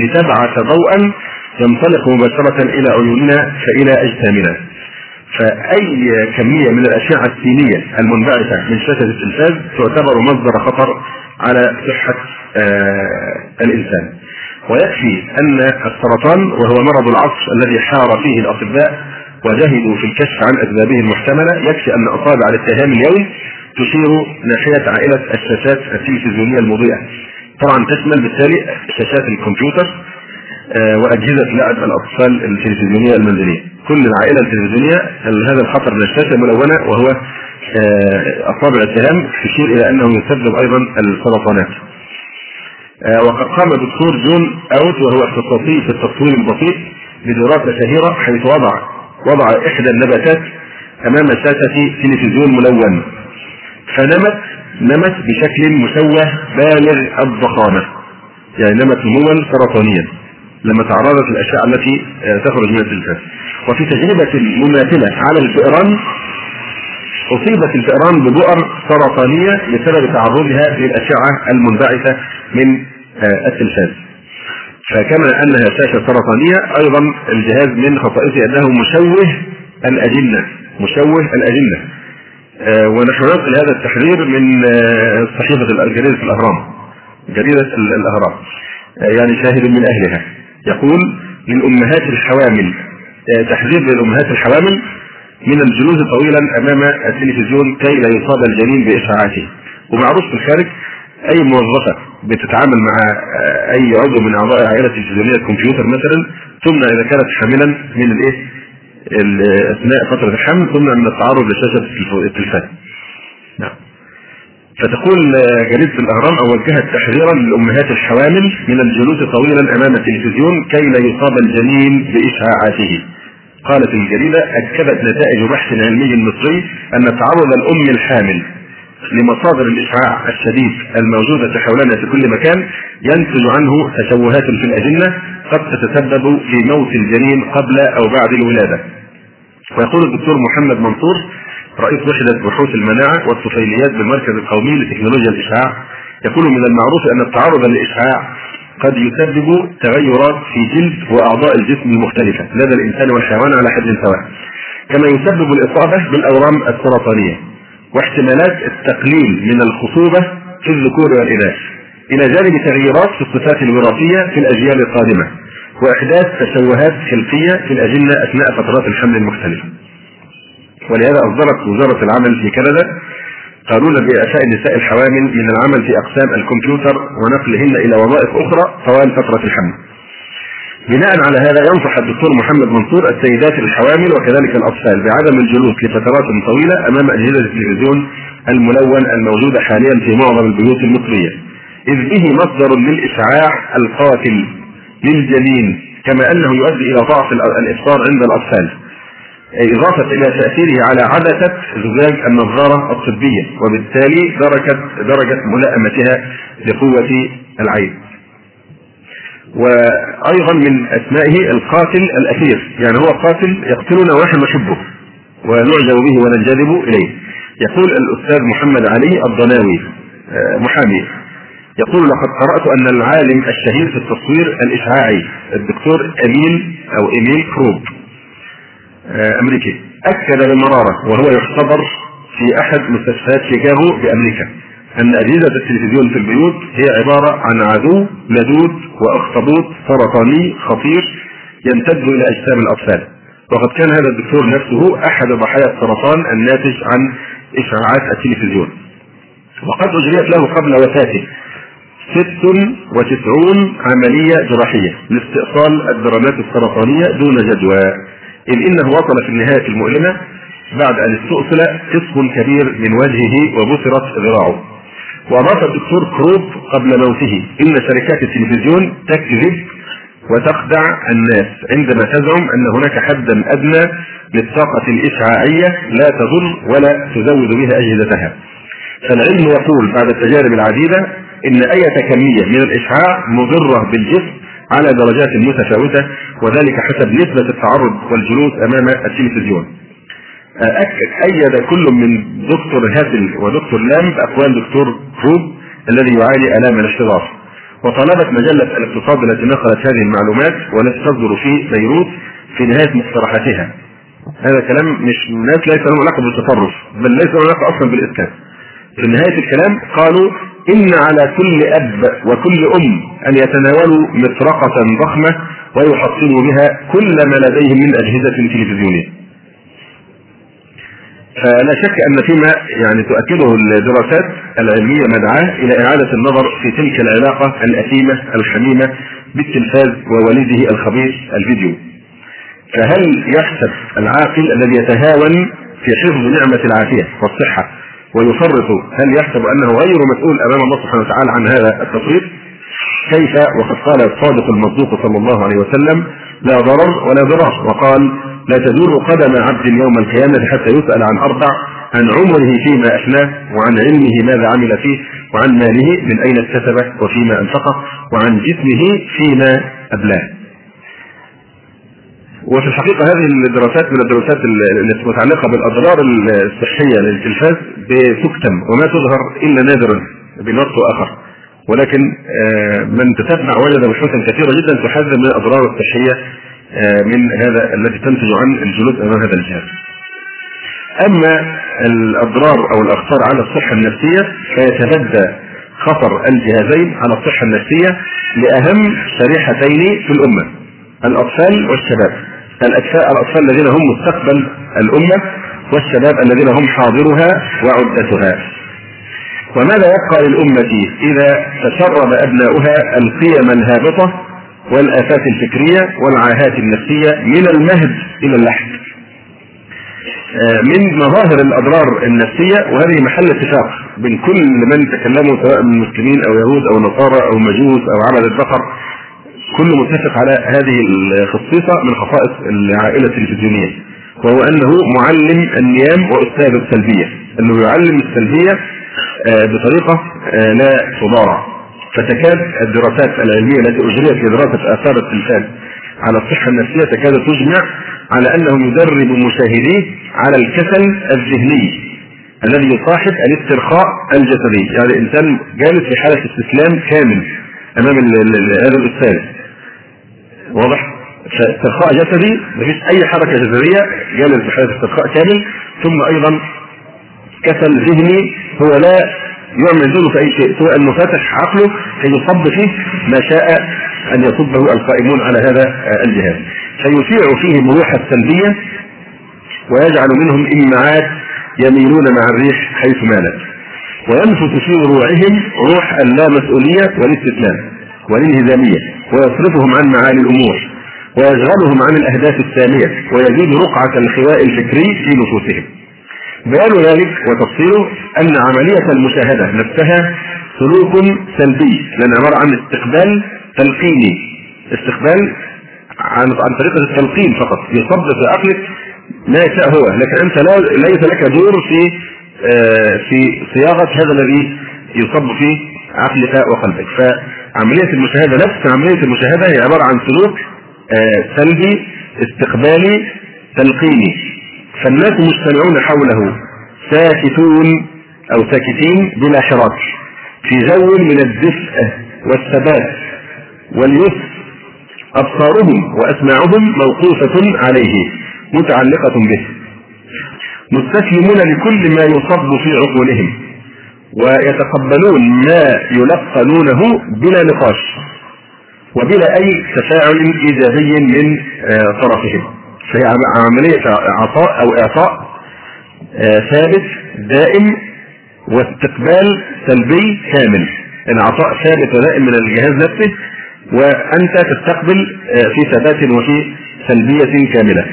لتبعث ضوءا ينطلق مباشرة إلى عيوننا فإلى أجسامنا. فأي كمية من الأشعة السينية المنبعثة من شاشة التلفاز تعتبر مصدر خطر على صحة آه الإنسان. ويكفي أن السرطان وهو مرض العصر الذي حار فيه الأطباء وجهدوا في الكشف عن أسبابه المحتملة يكفي أن أصابع الاتهام اليوم تشير ناحية عائلة الشاشات التلفزيونية المضيئة. طبعا تشمل بالتالي شاشات الكمبيوتر وأجهزة لعب الأطفال التلفزيونية المنزلية. كل العائلة التلفزيونية هذا الخطر من الملونه وهو آه، أصابع الاتهام تشير إلى أنه يسبب أيضا السرطانات. آه، وقد قام الدكتور جون أوت وهو اختصاصي في التصوير البسيط بدراسه شهيره حيث وضع وضع إحدى النباتات أمام شاشه تلفزيون ملون فنمت نمت بشكل مشوه بالغ الضخامة يعني نمت نموا سرطانيا لما تعرضت الأشياء التي آه، تخرج من التلفاز وفي تجربة مماثلة على الفئران أصيبت الفئران ببؤر سرطانية بسبب تعرضها للأشعة المنبعثة من آه، التلفاز فكما أنها شاشه سرطانية أيضا الجهاز من خصائصه أنه مشوه الأجنة مشوه الأجنة. آه، ونحن ننقل هذا التحذير من صحيفة جريده الأهرام جريدة الأهرام. يعني شاهد من أهلها. يقول للأمهات الحوامل آه، تحذير للأمهات الحوامل من الجلوس طويلا أمام التلفزيون كي لا يصاب الجنين بإشعاعاته ومعروف في الخارج أي موظفة بتتعامل مع آه، أي عضو من أعضاء العائلة التلفزيونية الكمبيوتر مثلا تمنع إذا كانت حاملا من الإيه أثناء فترة الحمل تمنع من التعرض لشاشة التلفاز. نعم. فتقول جريدة الأهرام أو وجهت تحذيرا للأمهات الحوامل من الجلوس طويلا أمام التلفزيون كي لا يصاب الجنين بإشعاعاته. قالت الجريدة أكدت نتائج بحث علمي مصري أن تعرض الأم الحامل لمصادر الإشعاع الشديد الموجودة حولنا في كل مكان ينتج عنه تشوهات في الأجنة قد تتسبب في موت الجنين قبل أو بعد الولادة. ويقول الدكتور محمد منصور رئيس وحدة بحوث المناعة والطفيليات بالمركز القومي لتكنولوجيا الإشعاع. يقول من المعروف أن التعرض للإشعاع قد يسبب تغيرات في جلد وأعضاء الجسم المختلفة لدى الإنسان والحيوان على حد سواء. كما يسبب الإصابة بالأورام السرطانية واحتمالات التقليل من الخصوبة في الذكور والإناث. إلى جانب تغييرات في الصفات الوراثية في الأجيال القادمة وإحداث تشوهات خلقية في الأجنة أثناء فترات الحمل المختلفة. ولهذا أصدرت وزارة العمل في كندا قانونا بإعفاء النساء الحوامل من العمل في أقسام الكمبيوتر ونقلهن إلى وظائف أخرى طوال فترة الحمل. بناء على هذا ينصح الدكتور محمد منصور السيدات الحوامل وكذلك الأطفال بعدم الجلوس لفترات طويلة أمام أجهزة التلفزيون الملون الموجودة حاليا في معظم البيوت المصرية. إذ به مصدر للإشعاع القاتل للجنين كما أنه يؤدي إلى ضعف الإبصار عند الأطفال إضافة إلى تأثيره على عدسة زجاج النظارة الطبية وبالتالي درجة درجة ملائمتها لقوة العين. وأيضا من أسمائه القاتل الأثير، يعني هو قاتل يقتلنا ونحن نحبه ونعجب به وننجذب إليه. يقول الأستاذ محمد علي الضناوي آه، محامي يقول لقد قرأت أن العالم الشهير في التصوير الإشعاعي الدكتور أمين أو إيميل كروب أمريكي. أكد بمرارة وهو يختبر في أحد مستشفيات شيكاغو بأمريكا أن أجهزة التلفزيون في البيوت هي عبارة عن عدو لدود وأخطبوط سرطاني خطير يمتد إلى أجسام الأطفال. وقد كان هذا الدكتور نفسه أحد ضحايا السرطان الناتج عن إشعاعات التلفزيون. وقد أجريت له قبل وفاته ست وتسعون عملية جراحية لاستئصال الدرانات السرطانية دون جدوى. إذ إنه وصل في النهاية المؤلمة بعد أن استؤصل قسم كبير من وجهه وبصرت ذراعه. وأضاف الدكتور كروب قبل موته إن شركات التلفزيون تكذب وتخدع الناس عندما تزعم أن هناك حدا أدنى للطاقة الإشعاعية لا تضر ولا تزود بها أجهزتها. فالعلم يقول بعد التجارب العديدة إن أي كمية من الإشعاع مضرة بالجسم على درجات متفاوتة وذلك حسب نسبة التعرض والجلوس أمام التلفزيون. أيد كل من دكتور هاتل ودكتور لام بأقوال دكتور كروب الذي يعاني آلام الاحتضار. وطالبت مجلة الاقتصاد التي نقلت هذه المعلومات والتي تصدر في بيروت في نهاية مقترحاتها. هذا كلام مش ناس ليس لهم علاقة بالتطرف بل ليس لهم علاقة أصلا بالإسكان. في نهاية الكلام قالوا إن على كل أب وكل أم أن يتناولوا مطرقة ضخمة ويحصلوا بها كل ما لديهم من أجهزة تلفزيونية. فلا شك أن فيما يعني تؤكده الدراسات العلمية مدعاة إلى إعادة النظر في تلك العلاقة الأثيمة الحميمة بالتلفاز ووالده الخبيث الفيديو. فهل يحسب العاقل الذي يتهاون في حفظ نعمة العافية والصحة ويفرط هل يحسب أنه غير مسؤول أمام الله سبحانه وتعالى عن هذا التفريط؟ كيف؟ وقد قال الصادق المصدوق صلى الله عليه وسلم لا ضرر ولا ضرار. وقال لا تزور قدم عبد يوم القيامة حتى يسأل عن أربع عن عمره فيما أفناه وعن علمه ماذا عمل فيه وعن ماله من أين اكتسبه وفيما أنفقه وعن جسمه فيما أبلاه. وفي الحقيقة هذه الدراسات من الدراسات المتعلقة بالأضرار الصحية للتلفاز بتكتم وما تظهر إلا نادرا بنص آخر ولكن آه، من تتبع وجد بحوثا كثيرة جدا تحذر من الأضرار الصحية آه، من هذا التي تنتج عن الجلوس أمام هذا الجهاز. أما الأضرار أو الأخطار على الصحة النفسية فيتبدى خطر الجهازين على الصحة النفسية لأهم شريحتين في الأمة الأطفال والشباب الأطفال الذين هم مستقبل الأمة والشباب الذين هم حاضرها وعدتها. وماذا يبقى للأمة إذا تشرب أبناؤها القيم الهابطة والآفات الفكرية والعاهات النفسية من المهد إلى اللحد؟ آه، من مظاهر الأضرار النفسية وهذه محل اتفاق بين كل من تكلموا سواء من مسلمين أو يهود أو نصارى أو مجوس أو عبد البقر كل متفق على هذه الخصيصة من خصائص العائلة التلفزيونية وهو أنه معلم النيام وأستاذ السلبية أنه يعلم السلبية آه، بطريقة آه، لا تضارع. فتكاد الدراسات العلمية التي أجريت في دراسة آثار التلفاز على الصحة النفسية تكاد تجمع على أنه يدرب مشاهديه على الكسل الذهني الذي يصاحب الاسترخاء الجسدي. يعني الإنسان جالس في حالة استسلام كامل أمام هذا الأستاذ. واضح؟ استرخاء جسدي مفيش أي حركة جسديه جالس بحاله استرخاء كامل ثم أيضا كسل ذهني هو لا يعمل ذهنه في أي شيء سوى انه فاتح عقله كي يصب فيه ما شاء أن يصبه القائمون على هذا الجهاز فيشيع فيهم روح السلبيه ويجعل منهم امعات يميلون مع الريح حيث مالت. وينفث في روعهم روح اللامسؤولية والاستسلام والانهزامية ويصرفهم عن معالي الأمور ويشغلهم عن الأهداف الساميه ويزيد رقعة الخواء الفكري في نفوسهم. بيان ذلك وتفصيله أن عملية المشاهدة نفسها سلوك سلبي لأن عبارة عن استقبال تلقيني استقبال عن عن طريقة التلقين فقط يصب في عقلك ما يشاء هو لكن أنت لا ليس لك دور في آه، في صياغة هذا الذي يصب في عقلك وقلبك فعمليه المشاهدة نفس عملية المشاهدة هي عبارة عن سلوك آه، سلبي استقبالي تلقيني. فالناس مجتمعون حوله ساكتون أو ساكتين بلا حراك في جو من الدفء والثبات واليسر. أبصارهم وأسماعهم موقوفة عليه متعلقة به. مستسلمون لكل ما يصب في عقولهم. ويتقبلون ما يلقنونه بلا نقاش وبلا أي تفاعل إيجابي من آه، طرفهم. فهي عملية عطاء أو إعطاء آه، ثابت دائم واستقبال سلبي كامل. العطاء ثابت ودائم من الجهاز نفسه وأنت تستقبل آه، في ثبات وفي سلبية كاملة.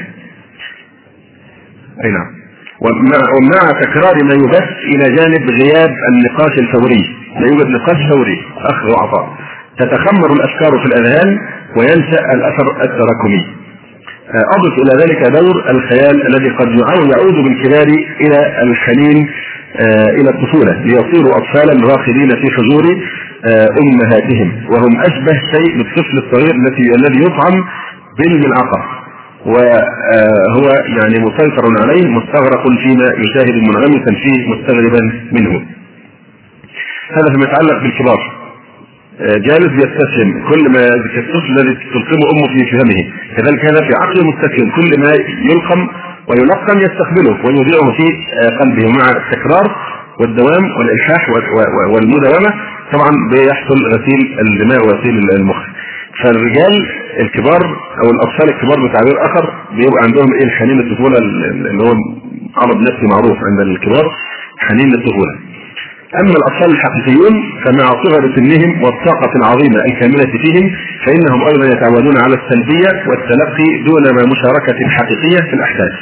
أي نعم. ومع تكرار ما يبث إلى جانب غياب النقاش الفوري. لا يوجد نقاش فوري. أخذ وعطاء تتخمر الأفكار في الأذهان وينشا الأثر التراكمي. أضف إلى ذلك دور الخيال الذي قد يعود بالكبار إلى الحنين آه، إلى الطفولة ليصيروا اطفالا راخدين في حجور آه، أمهاتهم. وهم أشبه شيء بالطفل الصغير الذي الذي يطعم بالملعقة. وهو يعني مسيطر عليه مستغرق فيما يشاهد منغمسا فيه مستغربا منه. هذا فيما يتعلق بالكبار. جالس يستسلم كل ما الطفل الذي تلقمه أمه في فهمه. كذلك هذا في عقله مستسلم كل ما يلقم ويلقن يستقبله ويذيعه في قلبه مع التكرار والدوام والإلحاح والمداومة. طبعا بيحصل غسيل الدماء وغسيل المخ. فالرجال الكبار أو الأطفال الكبار بتعبير آخر بيبقى عندهم إيه؟ الحنين الطفوله اللي هو عرض نفسي معروف عند الكبار حنين الطفوله أما الأطفال الحقيقيون فمع صغر سنهم والطاقة العظيمة الكاملة فيهم فإنهم أيضا يتعودون على السلبية والتلقي دون مشاركة حقيقية في الأحداث.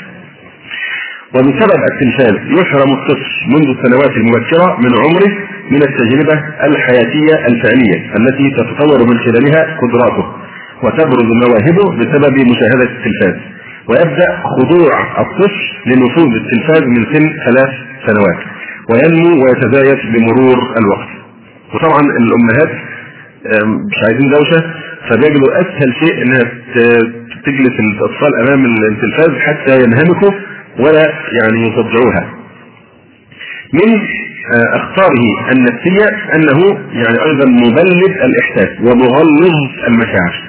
وبسبب التلفاز يحرم الطفل منذ السنوات المبكرة من عمره من التجربة الحياتية الفعلية التي تتطور من خلالها قدراته وتبرز مواهبه بسبب مشاهدة التلفاز. ويبدأ خضوع الطفل لنفوذ التلفاز من سن ثلاث سنوات وينمو ويتزايد بمرور الوقت. وطبعا الأمهات مش عايزين دوشة فبيجدوا أسهل شيء إنها تجلس الأطفال أمام التلفاز حتى ينهمكوا ولا يعني يصدعوها. من آه، أخطاره النفسية أنه يعني أيضا مبلد الإحساس ومغلظ المشاعر.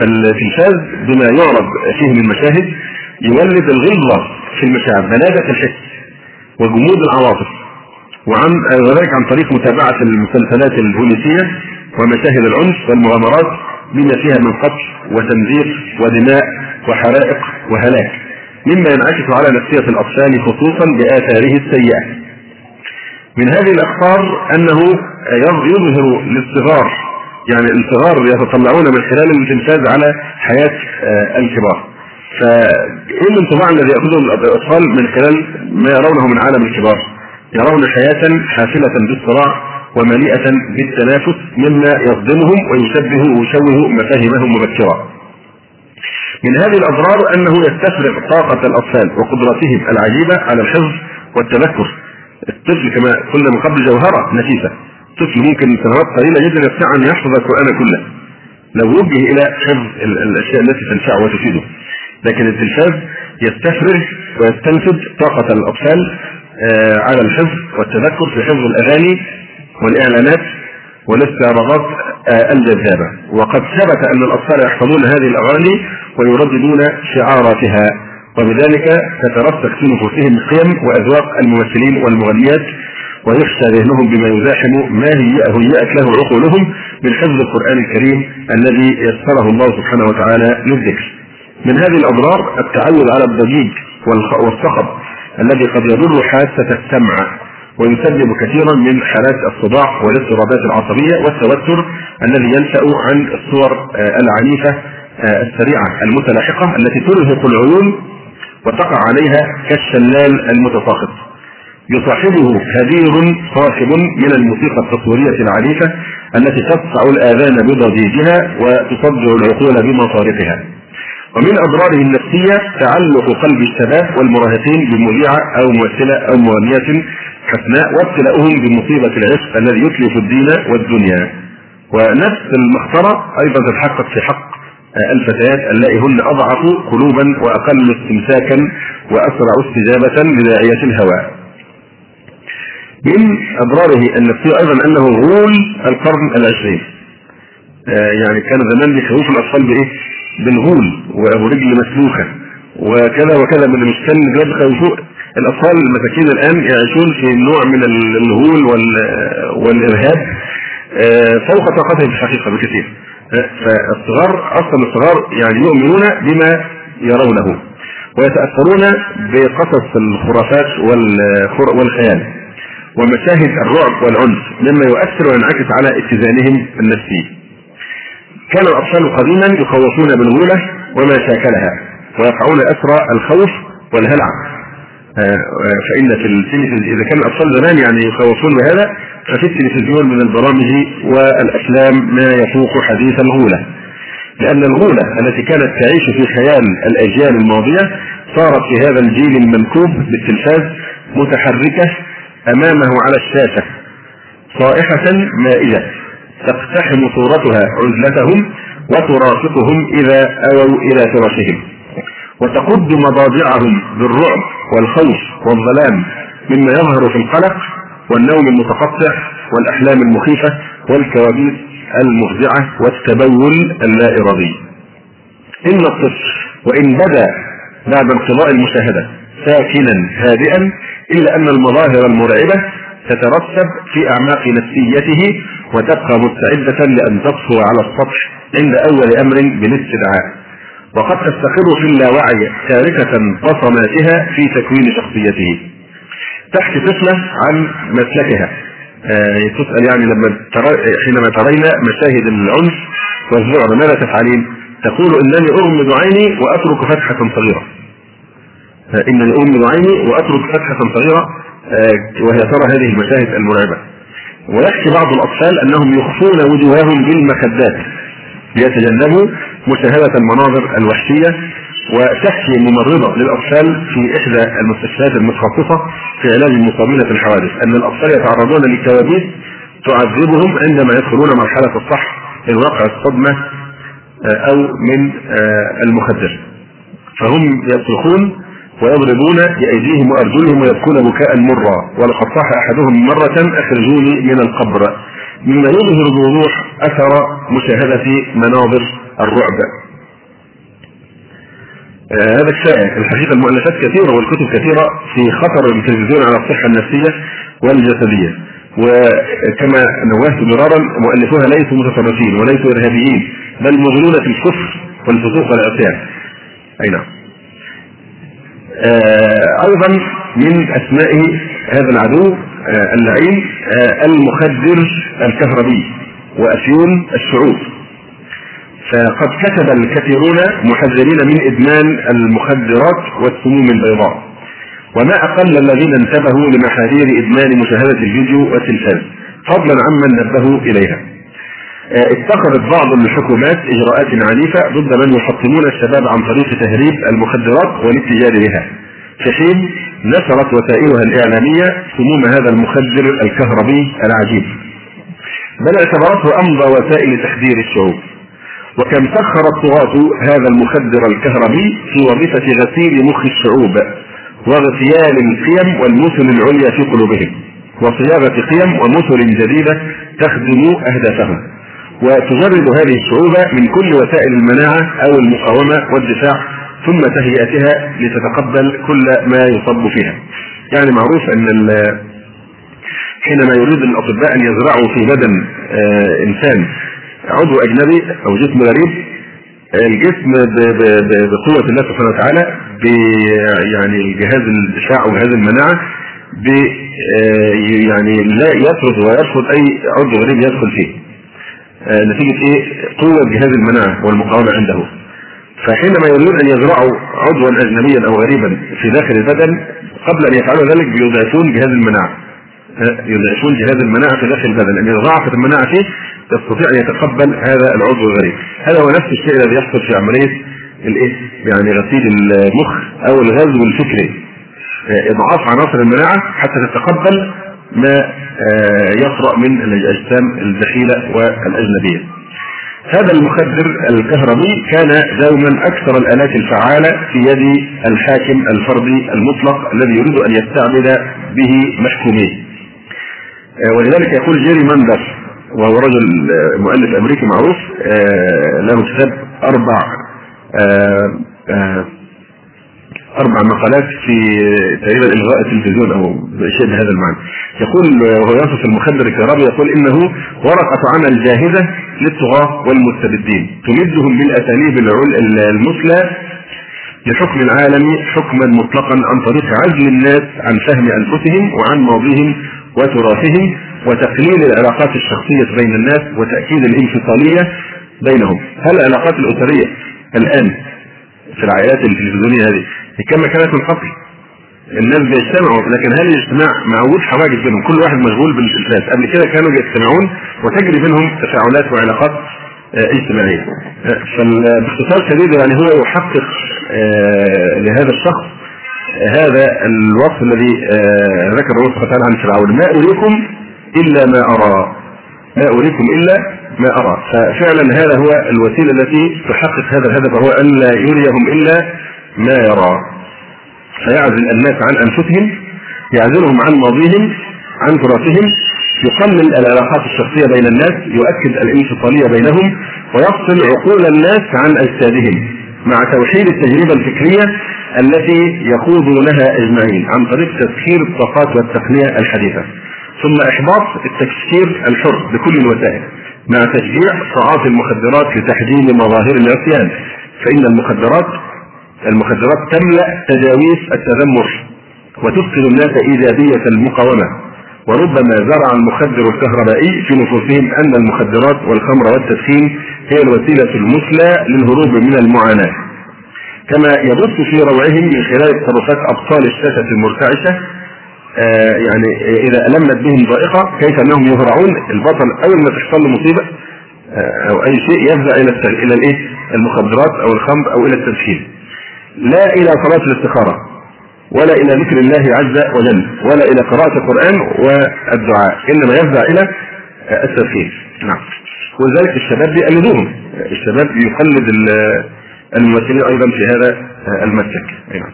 فالتلفاز بما يعرض فيه من مشاهد يولد الغلظة في المشاعر بلاده الحس وجمود العواطف وعن وذلك عن طريق متابعة المسلسلات البوليسية ومشاهد العنف والمغامرات بما فيها من قتل وتنزيق ودماء وحرائق وهلاك. مما ينعكس على نفسية الأطفال خصوصا بآثاره السيئة. من هذه الأخطار أنه يظهر للصغار يعني الصغار يتطلعون من خلال التلفاز على حياة آه، الكبار. فايه الانطباع الذي يأخذه الأطفال من خلال ما يرونه من عالم الكبار؟ يرون حياة حافلة بالصراع ومليئة بالتنافس مما يصدمهم ويشبه ويشوه مفاهيمهم مبكرا. من هذه الأضرار أنه يستفرغ طاقة الأطفال وقدراتهم العجيبة على الحفظ والتذكر. الطفل كما قلنا من قبل جوهرة نفيسة. الطفل ممكن سنوات قليلة جدا يستطيع أن يحفظ القرآن كله. لو وجه إلى حفظ الأشياء التي تنفعه وتفيده. لكن التلفاز يستفرغ ويستنفذ طاقة الأطفال آه، على الحفظ والتذكر في حفظ الأغاني والإعلانات والاستعراضات الجذابة وقد ثبت أن الأطفال يحفظون هذه الأغاني ويرددون شعاراتها وبذلك تترسخ في نفوسهم قيم وأذواق الممثلين والمغنيات ويخشى ذهنهم بما يزاحم ما هيأت له عقولهم من حفظ القرآن الكريم الذي يسره الله سبحانه وتعالى للذكر. من هذه الأضرار التعود على الضجيج والصخب الذي قد يضر حاسة السمع. ويسبب كثيرا من حالات الصداع والاضطرابات العصبية والتوتر الذي ينشأ عن الصور آه، العنيفة آه، السريعة المتلاحقة التي ترهق العيون وتقع عليها كالشلال المتساقط. يصاحبه هدير صاخب من الموسيقى التصويرية العنيفة التي تقطع الآذان بضجيجها وتصدع العقول بمصارفها ومن أضراره النفسية تعلق قلب الشباب والمراهقين بمذيعة أو ممثلة أو مغنية حسناء وابتلاؤهم بمصيبة العشق الذي يتلف الدين والدنيا ونفس المخطره أيضا تتحقق في حق الفتيات اللائي هن أضعف قلوبا وأقل استمساكا وأسرع استجابة لداعية الهوى. من أضراره النفسية أيضا أنه غول القرن العشرين. آه يعني كان زمان بيخوفوا الأطفال بإيه؟ بالغول ورجل مسلوخة وكذا وكذا من المشكل دلوقتي بيخوفوا الأطفال المساكين الآن يعيشون في نوع من الهول والإرهاب آه فوق طاقتهم في الحقيقة بكثير. فالصغار أصلا الصغار يعني يؤمنون بما يرونه ويتأثرون بقصص الخرافات والخيال ومشاهد الرعب والعنف مما يؤثر وينعكس على اتزانهم النفسي. كان الأطفال قديما يخوفون بالغوله وما شاكلها ويقعون أسرى الخوف والهلع. فإن في التلفزيون إذا كان الأطفال زمان يعني يخوفون بهذا ففي التلفزيون من البرامج والأفلام ما يفوق حديث الغولة. لأن الغولة التي كانت تعيش في خيال الأجيال الماضية صارت في هذا الجيل المنكوب بالتلفاز متحركة أمامه على الشاشة صائحة مائده تقتحم صورتها عزلتهم وترافقهم إذا آووا إلى فراشهم وتقد مضاجعهم بالرعب والخوف والظلام مما يظهر في القلق والنوم المتقطع والأحلام المخيفة والكوابيس المفزعه والتبول اللا ارادي. إن الطفل وإن بدا بعد انقضاء المشاهدة ساكنا هادئا إلا أن المظاهر المرعبة تترتب في أعماق نفسيته وتبقى مستعده لأن تطفو على السطح عند أول أمر بالاستدعاء وقد تستقر في اللاوعي تاركة بصماتها في تكوين شخصيته تحكي طفلة عن مسلكها آه تسأل يعني لما ترى حينما ترين مشاهد العنف والذعر ماذا تفعلين؟ تقول إنني أغمض عيني وأترك فتحة صغيرة. آه انني أغمض عيني وأترك فتحة صغيرة آه وهي ترى هذه المشاهد المرعبة. ويحكي بعض الأطفال أنهم يخفون وجوههم بالمخدات. ليتجنبوا مشاهدة المناظر الوحشية وتحكي ممرضة للأطفال في إحدى المستشفيات المتخصصة في علاج المصابين في الحوادث. أن الأطفال يتعرضون لكوابيس تعذبهم عندما يدخلون مرحلة الصح من واقع الصدمة أو من المخدر. فهم يصرخون ويضربون بأيديهم وأرجلهم ويبكون بكاء مرا ولقد صاح أحدهم مرة أخرجوني من القبر مما يظهر بوضوح أثر مشاهدة مناظر الرعب. آه هذا كفايه الحقيقة المؤلفات كثيرة والكتب كثيرة في خطر التلفزيون على الصحة النفسية والجسدية. وكما نوهت مرارا مؤلفوها ليسوا متطرفين وليسوا إرهابيين بل مغلون في الكفر والفسوق والعصيان. أي نعم. آه أيضا من أسماء هذا العدو آه اللعين آه المخدر الكهربي وافيون الشعوب فقد كتب الكثيرون محذرين من إدمان المخدرات والسموم البيضاء. وما أقل الذين انتبهوا لمحاذير إدمان مشاهدة الفيديو والتلفاز. فضلا عمن نبهوا إليها. اتخذت بعض الحكومات إجراءات عنيفة ضد من يحطمون الشباب عن طريق تهريب المخدرات والاتجار بها. في حين نشرت وسائلها الإعلامية سموم هذا المخدر الكهربي العجيب. بل اعتبرته أمضى وسائل تخدير الشعوب. وكم سخر الطغاة هذا المخدر الكهربي في وظيفة غسيل مخ الشعوب واغتيال القيم والمثل العليا في قلوبهم. وصياغة قيم ومثل جديدة تخدم أهدافهم. وتجرد هذه الشعوب من كل وسائل المناعة أو المقاومة والدفاع ثم تهيئتها لتتقبل كل ما يصب فيها. يعني معروف أن حينما يريد الأطباء أن يزرعوا في بدن آه إنسان عضو أجنبي أو جسم غريب الجسم بقوة الله سبحانه وتعالى يعني جهاز الدفاع وجهاز المناعة يعني لا يطرد ويرفض أي عضو غريب يدخل فيه. نتيجة إيه؟ قوة جهاز المناعة والمقاومة عنده. فحينما يريدون أن يزرعوا عضوا اجنبيا أو غريبا في داخل البدن قبل أن يفعلوا ذلك بيضعفون جهاز المناعة. يضعفون جهاز المناعة في داخل البدن. أن اذا ضعفت المناعة فيه يستطيع أن يتقبل هذا العضو الغريب. هذا هو نفس الشيء الذي يحصل في عملية الإيه؟ يعني غسيل المخ أو الغزو الفكري. إضعاف عناصر المناعة حتى تتقبل ما آه، يطرا من الأجسام الدخيله والأجنبية. هذا المخدر الكهربي كان دوما أكثر الآلات الفعالة في يد الحاكم الفردي المطلق الذي يريد أن يستعبد به محكوميه. آه، ولذلك يقول جيري ماندر وهو رجل آه، مؤلف أمريكي معروف له كتاب أربع أربع مقالات في تقريبا الغاء التلفزيون أو شيء بهذا المعنى. يقول وهو يصف المخدر الكهربي يقول إنه ورقة عمل جاهزة للطغاة والمستبدين تمدهم بالأساليب المثلى لحكم العالم حكما مطلقا عن طريق عزل الناس عن فهم أنفسهم وعن ماضيهم وتراثهم وتقليل العلاقات الشخصية بين الناس وتأكيد الانفصالية بينهم. هل العلاقات الأسرية الآن في العائلات التلفزيونية هذه كما كانت من قبل الناس بيجتمعوا لكن هل الاجتماع مع وجود حواجز بينهم. كل واحد مشغول بالتلفاز قبل كده كانوا يجتمعون وتجري بينهم تفاعلات وعلاقات آه، اجتماعية. آه، فباختصار شديد يعني هو يحقق آه، لهذا الشخص هذا الوصف الذي ذكر الله سبحانه وتعالى عن فرعون. ما أريكم إلا ما أرى. ما أريكم إلا ما أرى. ففعلا هذا هو الوسيلة التي تحقق هذا الهدف وهو أن لا يريهم إلا ما يرى. فيعزل الناس عن أنفسهم يعزلهم عن ماضيهم عن تراثهم يقلل العلاقات الشخصية بين الناس يؤكد الانفصالية بينهم ويفصل عقول الناس عن أجسادهم مع توحيد التجربة الفكرية التي يخوضونها إجمعين عن طريق تسخير الطاقات والتقنية الحديثة. ثم إحباط التفكير الحر بكل الوسائل مع تشجيع تعاطي المخدرات لتحجيم مظاهر العصيان. فإن المخدرات المخدرات تملأ تجاويز التذمر وتفقد الناس إيجابية المقاومة. وربما زرع المخدر الكهربائي في نفوسهم أن المخدرات والخمر والتدخين هي الوسيلة المثلى للهروب من المعاناة. كما يبث في روعهم من خلال تصرفات أبطال الشاشة المرتعشة آه يعني إذا ألمت بهم ضائقة كيف أنهم يهرعون البطل أول ما تحصل له مصيبة آه أو أي شيء يفزع إلى إلى الإيه؟ المخدرات أو الخمر أو إلى التدخين. لا إلى صلاة الاستخارة ولا إلى ذكر الله عز وجل ولا إلى قراءة القرآن والدعاء إنما يفزع إلى التدخين نعم. ولذلك الشباب بيقلدوهم. الشباب يقلد الممثلين أيضا في هذا المسلك. نعم.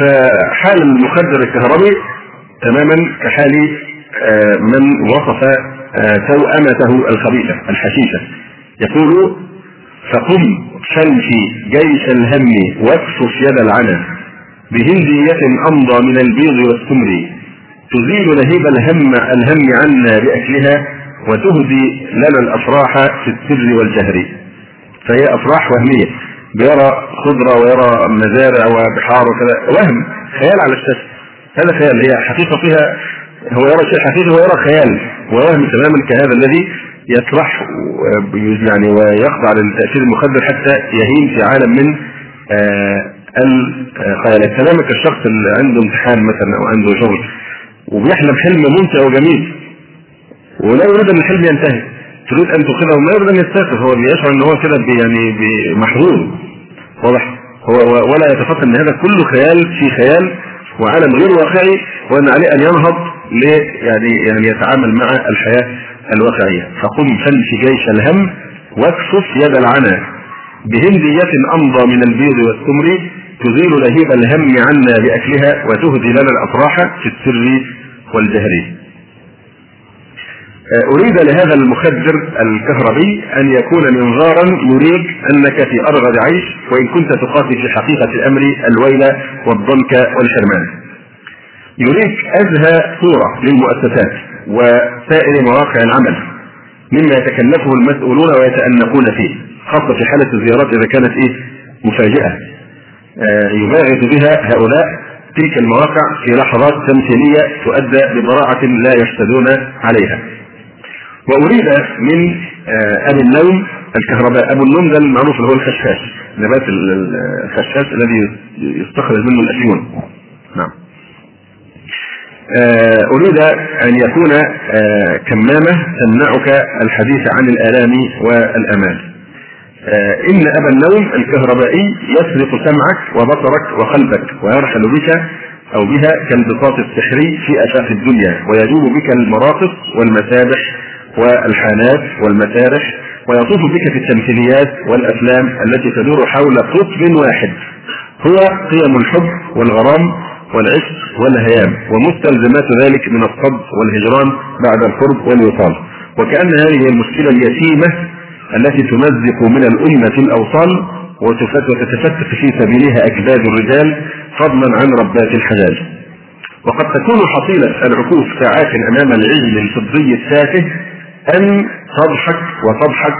فحال المخدر الكهربي تماما كحال آه، من وصف آه، توأمته الخبيثة الحشيشة. يقول فقم فامشي جيش الهم واكشف يد العنا بهندية أمضى من البيض والسمر تزيل لهيب الهم الهم عنا بأكلها وتهدي لنا الأفراح في السر والجهر. فهي أفراح وهمية. بيرى خضرة ويرى مزارع وبحار وكذا. وهم خيال على الشاشة. هذا خيال. هي حقيقة فيها هو يرى شيء حقيقي ويرى خيال ووهم تماما كهذا الذي يطرح يعني ويخضع للتأثير المخدر حتى يهين في عالم من آه، الخيالات تماما كالشخص اللي عنده امتحان مثلا أو عنده شغل وبيحلم حلم ممتع وجميل ولا يريد أن الحلم ينتهي. تريد أن تخذه ما يريد أن يستيقظ هو بيشعر إن هو كده يعني محظوظ. واضح؟ هو ولا يتفكر إن هذا كله خيال في خيال وعالم غير واقعي وأن عليه أن ينهض يعني يعني يتعامل مع الحياة الواقعية. فقم فلف جيش الهم واكفف يد العنا بهندية أمضى من البيض والتمر تزيل لهيب الهم عنا بأكلها وتهدي لنا الأفراح في السر والجهر. آه، أريد لهذا المخدر الكهربي أن يكون منظارا يريك أنك في أرغد عيش وإن كنت تقاتل في حقيقة الأمر الويل والضنك والحرمان. يريك أزهى صورة للمؤسسات وسائر مواقع العمل مما يتكلفه المسؤولون ويتأنقون فيه خاصة في حالة الزيارات إذا كانت إيه؟ مفاجئة. آه يباغت بها هؤلاء تلك المواقع في لحظات تمثيلية تؤدى ببراعة لا يشتدون عليها. وأريد من آه أبي النوم الكهرباء. أبو النوم ده المعروف اللي هو الخشاش نبات الخشاش الذي يستخرج منه الأفيون نعم. أريد أن يكون آه، كمامة تمنعك الحديث عن الآلام والأمان آه، إن أبا النوم الكهربائي يسرق سمعك وبصرك وقلبك ويرحل بك أو بها كالبساط السحري في آفاق الدنيا ويجوب بك المراقص والمسابح والحانات والمسارح ويطوف بك في التمثيليات والأفلام التي تدور حول قطب واحد. هو قيم الحب والغرام والعشق والهيام ومستلزمات ذلك من الصد والهجران بعد القرب والوصال. وكأن هذه المشكلة اليتيمة التي تمزق من الأمة الأوصال وتتفتت في سبيلها أكباد الرجال فضلا عن ربات الحجاج. وقد تكون حصيلة العكوف ساعات أمام العجل الفضي التافه أن تضحك وتضحك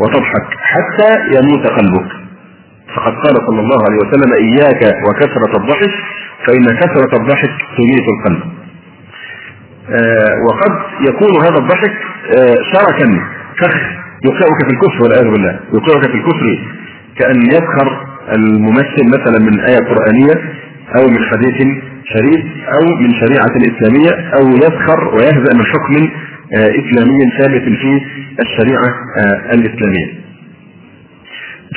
وتضحك حتى يموت قلبك. فقد قال صلى الله عليه وسلم إياك وكثرة الضحك فإن كثرة الضحك تميت القلب. آه وقد يكون هذا الضحك آه شركا فخ يوقعك في الكفر والعياذ بالله. يوقعك في الكفر كأن يسخر الممثل مثلا من آية قرآنية أو من حديث شريف أو من شريعة إسلامية أو يسخر ويهزأ من حكم آه إسلامي ثابت في الشريعة الإسلامية.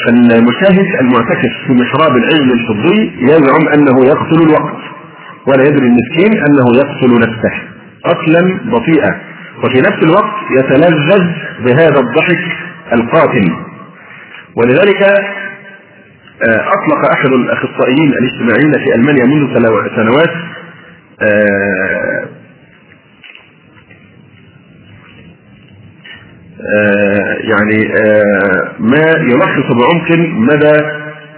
فالمشاهد المعتكف في محراب العلم الفضي يزعم أنه يقتل الوقت ولا يدري المسكين أنه يقتل نفسه قتلا بطيئا. وفي نفس الوقت يتلذذ بهذا الضحك القاتل. ولذلك آه، أطلق أحد الأخصائيين الاجتماعيين في ألمانيا منذ سنوات آه، آه، يعني آه، ما يلخص بعمق مدى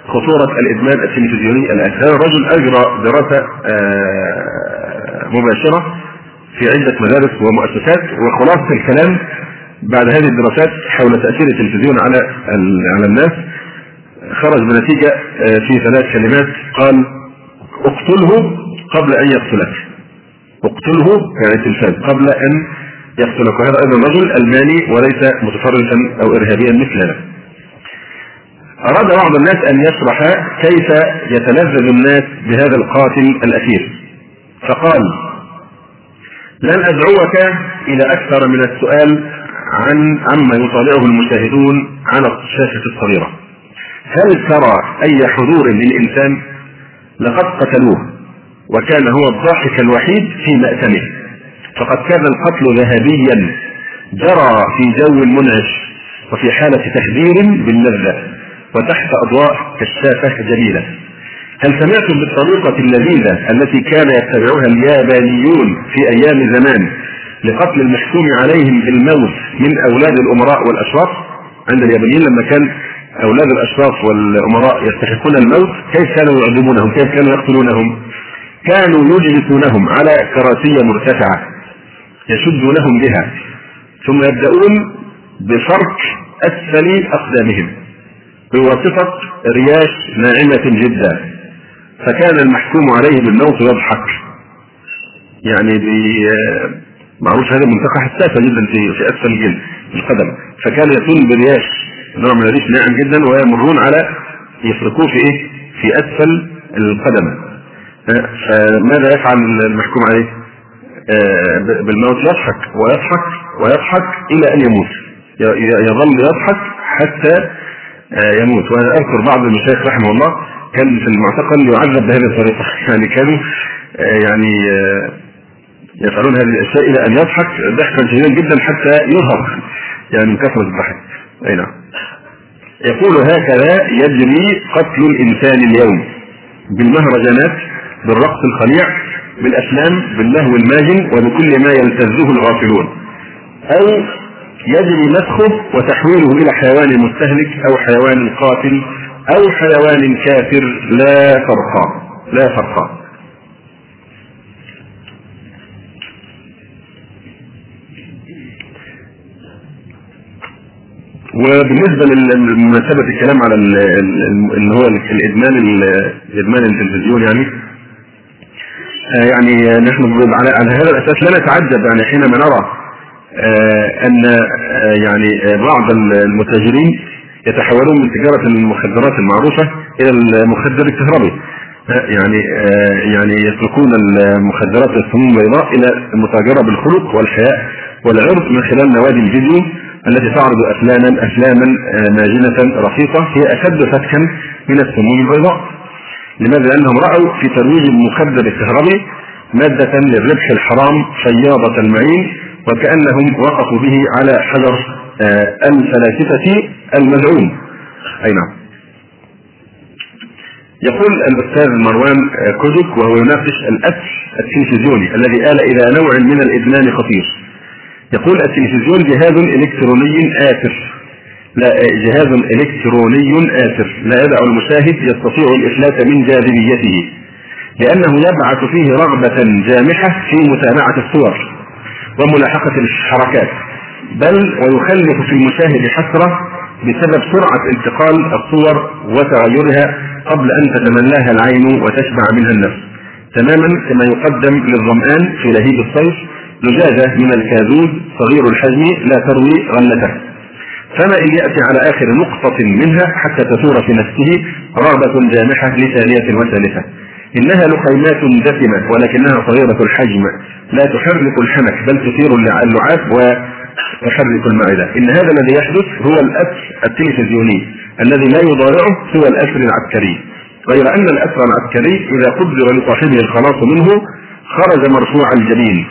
خطورة الإدمان التلفزيوني الآن. هذا الرجل أجرى دراسة آه، مباشرة في عدة مدارس ومؤسسات وخلاصة الكلام بعد هذه الدراسات حول تأثير التلفزيون على على الناس خرج بنتيجة في ثلاث كلمات قال اقتله قبل أن يقتلك. اقتله يعني التلفاز قبل أن يقتلك وهذا أيضا رجل ألماني وليس متفرجا أو ارهابيا مثلنا. أراد بعض الناس أن يشرح كيف يتلذذ الناس بهذا القاتل الاخير. فقال: لن أدعوك إلى أكثر من السؤال عن عما يطالعه المشاهدون على الشاشة الصغيرة. هل ترى أي حضور للإنسان؟ لقد قتلوه وكان هو الضاحك الوحيد في مأتمه فقد كان القتل ذهبيا جرى في جو منعش وفي حالة تهدير باللذة وتحت أضواء كشافة جميلة. هل سمعتم بالطريقة اللذيذة التي كان يتبعها اليابانيون في أيام زمان لقتل المحكوم عليهم بالموت من أولاد الأمراء والأشراف؟ عند اليابانيين لما كان أولاد الأشراف والأمراء يستحقون الموت كيف كانوا يعدمونهم كيف كانوا يقتلونهم؟ كانوا يجلسونهم على كراسي مرتفعة. يشدونهم بها. ثم يبدأون بفرك أسفل أقدامهم بواسطة رياش ناعمة جدا. فكان المحكوم عليه بالموت يضحك. يعني معروف هذه المنطقة حساسة جدا في في أسفل الجلد القدم فكان يكون برياش نوع من الريش ناعم جدا ويمرون على يفركوه في إيه؟ في أسفل القدم. فماذا يفعل المحكوم عليه؟ آه، بالموت يضحك ويضحك ويضحك إلى أن يموت. يظل يضحك حتى آه، يموت. وأنا أذكر بعض المشايخ رحمه الله كان في المعتقل يعذب بهذه الطريقة. يعني كانوا آه، يعني يفعلون هذه الأشياء إلى أن يضحك ضحكا شديدا جدا حتى يرهق يعني من كثرة الضحك. أي نعم. يقول هكذا يجري قتل الإنسان اليوم. بالمهرجانات بالرقص الخليع بالافلام باللهو الماجن وبكل ما يلتذه الغافلون. أو يجري مسخه وتحويله إلى حيوان مستهلك أو حيوان قاتل أو حيوان كافر لا فرق لا فرق. وبالنسبة لمناسبه الكلام على اللي هو الإدمان الادمان التلفزيون يعني يعني نحن على, هذا الأساس لا نتعجب يعني حينما نرى آه، أن آه، يعني بعض المتاجرين يتحولون من تجارة المخدرات المعروفه إلى المخدر الكهربي يعني يعني يتركون المخدرات السموم البيضاء إلى المتاجرة بالخلق والحياء والعرض من خلال نوادي الفيديو التي تعرض أفلاما أفلاما ماجنة رقيقة هي أشد فتكا من السموم البيضاء. لماذا؟ لأنهم رأوا في ترويج المخدر الكهربي مادة للربح الحرام فياضه المعين وكأنهم وقفوا به على حجر آه، الفلاسفة المزعوم. أي نعم. يقول الأستاذ مروان كودك وهو يناقش الاكل التلفزيوني الذي آل إلى نوع من الإدمان خطير. يقول التلفزيون جهاز إلكتروني آثر لا جهاز إلكتروني آثر لا يدع المشاهد يستطيع الافلات من جاذبيته لأنه يبعث فيه رغبة جامحة في متابعة الصور وملاحقة الحركات بل ويخلف في المشاهد حسرة بسبب سرعة انتقال الصور وتغيرها قبل أن تتملاها العين وتشبع منها النفس. تماما كما يقدم للظمآن في لهيب الصيف زجاجة من الكازوز صغير الحجم لا تروي غلته فما إن يأتي على آخر نقطة منها حتى تثور في نفسه رغبة جامحة لتالية وثالثة. إنها لقيمات دسمة ولكنها صغيرة الحجم. لا تحرك الحنك بل تثير اللعاب وتحرك المعدة. إن هذا الذي يحدث هو الأسر التلفزيوني الذي لا يضارعه سوى الأسر العسكري. غير أن الأسر العسكري إذا قدر لصاحبه الخلاص منه خرج مرفوع الجبين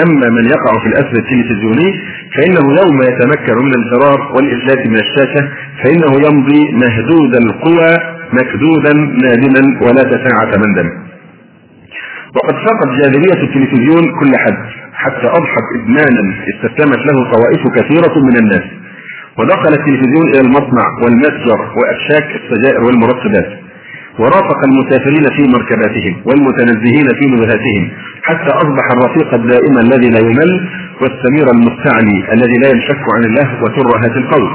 أما من يقع في الاسر التلفزيوني فإنه يوم يتمكن من الفرار والإفلات من الشاشة فإنه يمضي مهدود القوى مكدودا نادما ولا تساعة مندم. وقد فقد جاذبية التلفزيون كل حد حتى أضحت إدمانا استسلمت له طوائف كثيرة من الناس. ودخل التلفزيون إلى المصنع والمتجر وأفشاك السجائر والمرطبات. ورافق المسافرين في مركباتهم والمتنزهين في نزهاتهم حتى أصبح الرفيق الدائم الذي لا يمل والسمير المستعلي الذي لا ينشك عن الله وترهة القول.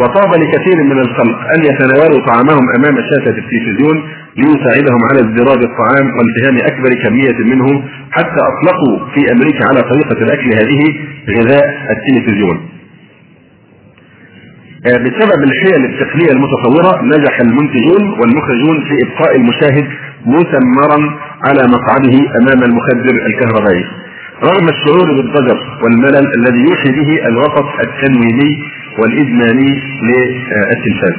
وطاب لكثير من الخلق أن يتناولوا طعامهم أمام شاشة التلفزيون ليساعدهم على ازدراج الطعام والتهام أكبر كمية منه حتى أطلقوا في أمريكا على طريقة الأكل هذه غذاء التلفزيون. بسبب الحيل التقنيه المتطوره نجح المنتجون والمخرجون في إبقاء المشاهد مثمرا على مقعده أمام المخدر الكهربائي رغم الشعور بالضجر والملل الذي يوحي به الوسط التنويمي والإدماني للتلفاز.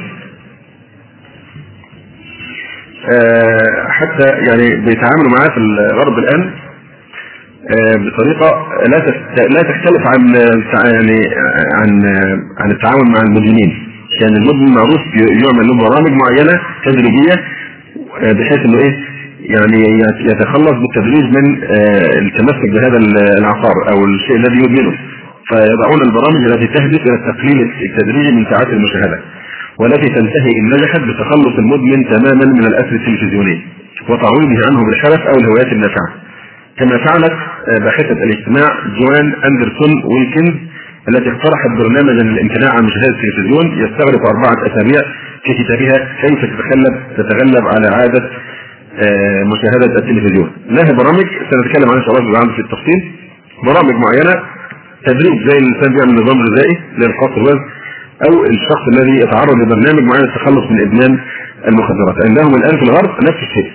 آه، حتى يعني بيتعاملوا معاه في الغرب الآن آه، بطريقة لا لا تختلف عن يعني عن عن التعامل مع المدمنين. يعني المدمن معروف يعمل له برامج معينة تدريجية آه، بحيث إنه إيه يعني يتخلص بالتدريج من آه، التمسك بهذا العقار أو الشيء الذي يدمنه. فيضعون البرامج التي تهدف إلى التقليل التدريجي من ساعات المشاهدة والتي تنتهي إن نجحت بتخلص المدمن تماما من الأسر التلفزيوني وتعويضه عنه بالشرف أو الهوايات النافعة. كما فعلت باحثة الاجتماع جوان أندرسون ويلكنز التي اقترحت برنامجا للامتناع عن مشاهدة التلفزيون يستغرق أربعة أسابيع في كتابها كيف تتغلب تتغلب على عادة آه، مشاهدة التلفزيون. لها برامج سنتكلم عنها إن شاء الله في التفصيل. برامج معينة تدريب زي الإنسان بيعمل نظام غذائي لإنقاص الوزن أو الشخص الذي يتعرض لبرنامج معين للتخلص من إدمان المخدرات. عندهم الآن في الغرب نفس الشيء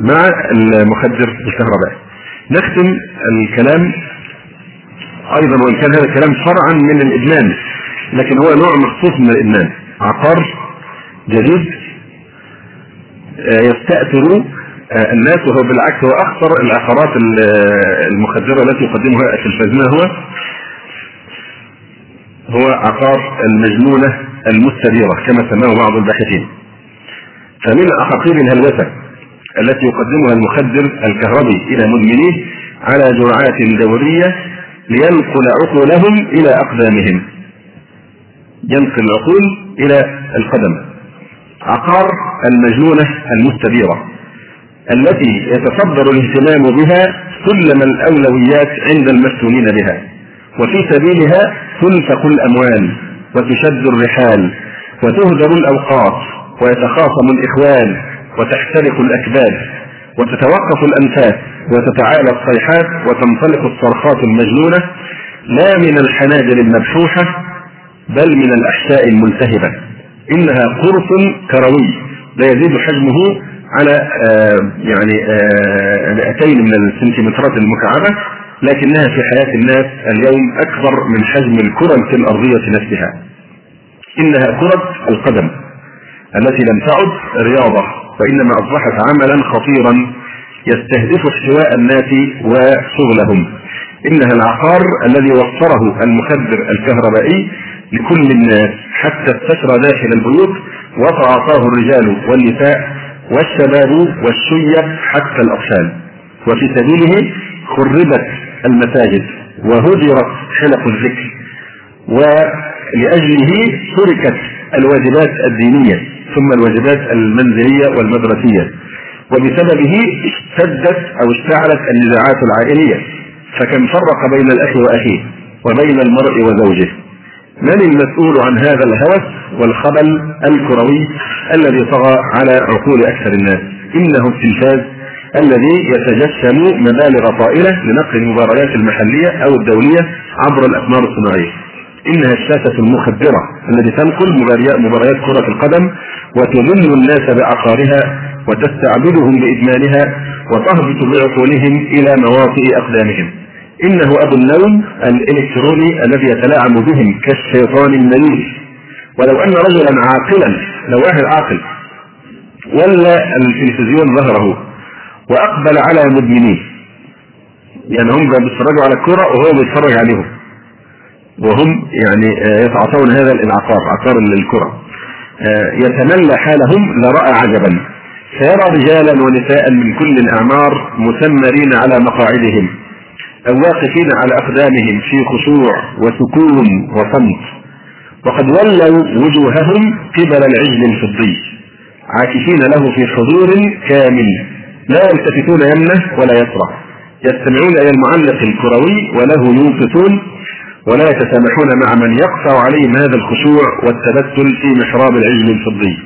مع المخدر الكهربائي. نختم الكلام. أيضا وإن كان هذا الكلام فرعا من الإدمان لكن هو نوع مخصوص من الإدمان. عقار جديد آه، يستأثر آه، الناس وهو بالعكس هو أخطر العقارات المخدرة التي يقدمها التلفزيون هو هو عقار المجنونة المستديرة كما سماه بعض الباحثين. فمن احاقير الهلوسه التي يقدمها المخدر الكهربي إلى مدمنيه على جرعات دورية لينقل عقولهم إلى أقدامهم. ينقل العقول إلى القدم. عقار المجنونة المستديرة التي يتصدر الاهتمام بها سلم الأولويات عند المفتونين بها. وفي سبيلها تنفق الأموال وتشد الرحال وتهدر الأوقات ويتخاصم الإخوان وتحترق الأكباد وتتوقف الأنفاس وتتعالى الصيحات وتنطلق الصرخات المجنونة لا من الحناجر المبحوحة بل من الأحشاء الملتهبة. إنها قرص كروي لا يزيد حجمه على آه يعني آه 200 من السنتيمترات المكعبة لكنها في حياة الناس اليوم أكبر من حجم الكرة الأرضية نفسها. إنها كرة القدم التي لم تعد رياضة. وإنما أصبحت عملا خطيرا يستهدف احتواء الناس وشغلهم. إنها العقار الذي وفره المخدر الكهربائي لكل الناس حتى استشرى داخل البيوت وتعاطاه الرجال والنساء والشباب والشيب حتى الأطفال. وفي سبيله خربت المساجد وهدرت حلق الذكر. ولأجله تركت الواجبات الدينية ثم الواجبات المنزلية والمدرسية. وبسببه اشتدت أو اشتعلت النزاعات العائلية. فكم فرق بين الأخ وأخيه وبين المرء وزوجه. من المسؤول عن هذا الهوس والخبل الكروي الذي طغى على عقول أكثر الناس؟ إنه التلفاز الذي يتجسم مبالغ طائلة لنقل المباريات المحلية أو الدولية عبر الأقمار الصناعية. إنها الشاشة المخدرة التي تنقل مباريات كرة القدم وتذل الناس بعقارها وتستعبدهم بإدمانها وتهبط بعقولهم إلى مواطئ أقدامهم. إنه أبو النوم الإلكتروني الذي يتلاعب بهم كالشيطان المريض ولو أن رجلا عاقلا لو واحد عاقل ولا التلفزيون ظهره وأقبل على مدمنيه. يعني هم بيتفرجوا على الكرة وهو بيتفرج عليهم. وهم يعني يتعاطون هذا العقار عقار الكرة يتملى حالهم لرأى عجبا. سيرى رجالا ونساء من كل الأعمار مسمرين على مقاعدهم أو واقفين على أقدامهم في خشوع وسكون وصمت. وقد ولوا وجوههم قبل العجل الفضي عاكفين له في حضور كامل لا يلتفتون يمنه ولا يسرى يستمعون إلى المعلق الكروي وله ينصتون ولا يتسامحون مع من يقطع عليهم هذا الخشوع والتبتل في محراب العجل الفضي.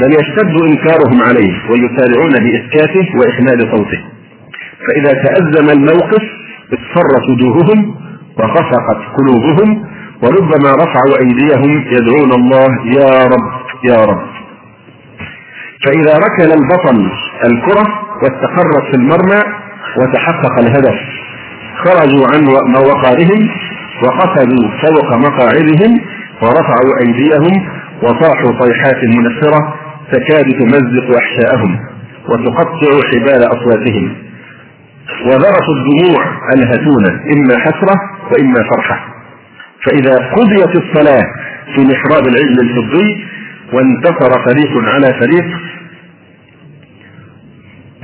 بل يشتد إنكارهم عليه ويسارعون بإسكاته واخماد صوته. فإذا تأزم الموقف اصفرت وجوههم وخفقت قلوبهم وربما رفعوا أيديهم يدعون الله يا رب يا رب. فإذا ركل البطل الكرة واستقرت في المرمى وتحقق الهدف خرجوا عن وقارهم وقفزوا فوق مقاعدهم ورفعوا أيديهم وصاحوا صيحات منفرة تكاد تمزق أحشاءهم وتقطع حبال أصواتهم. وذرفوا الدموع الهتونة إما حسرة وإما فرحة. فإذا قضيت الصلاة في محراب العجل الفضي وانتصر فريق على فريق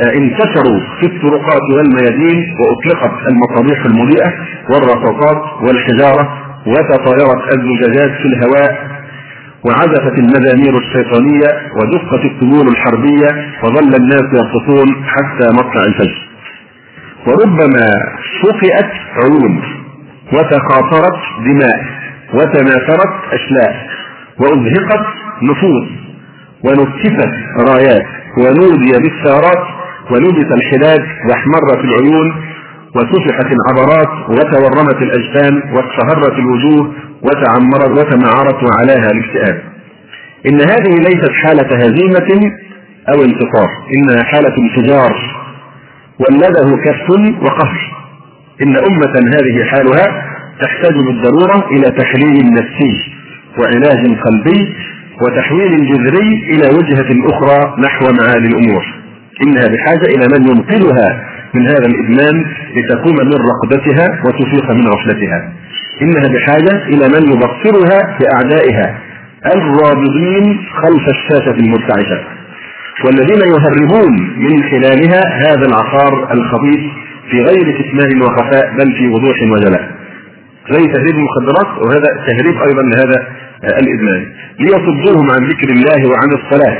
انتشروا في الطرقات والميادين وأطلقت المصابيح المضيئة والرصاصات والحجارة وتطايرت الزجاجات في الهواء وعزفت المزامير الشيطانية ودقت الطبول الحربية وظل الناس يرقصون حتى مطلع الفجر. وربما فقئت عيون وتقاطرت دماء وتناثرت أشلاء وأزهقت نفوس ونكفت رايات ونودي بالثارات ولبس الحداد واحمرت العيون وسفحت العبرات وتورمت الاجفان واصفهرت الوجوه وتعمرت وتمعرت وعلاها الاكتئاب. إن هذه ليست حالة هزيمة أو انتصار، انها حالة انفجار ولده كف وقهر. إن أمة هذه حالها تحتاج بالضرورة إلى تحليل نفسي وعلاج قلبي وتحويل جذري إلى وجهة أخرى نحو معالي الأمور. إنها بحاجة إلى من ينقذها من هذا الإدمان لتقوم من رقدتها وتفيق من غفلتها. إنها بحاجة إلى من يبصرها باعدائها الرابضين خلف الشاشة المرتعشة. والذين يهربون من خلالها هذا العقار الخبيث في غير كتمان وخفاء بل في وضوح وجلاء. زي تهريب المخدرات وهذا تهريب أيضا لهذا الإدمان. ليصدوهم عن ذكر الله وعن الصلاة.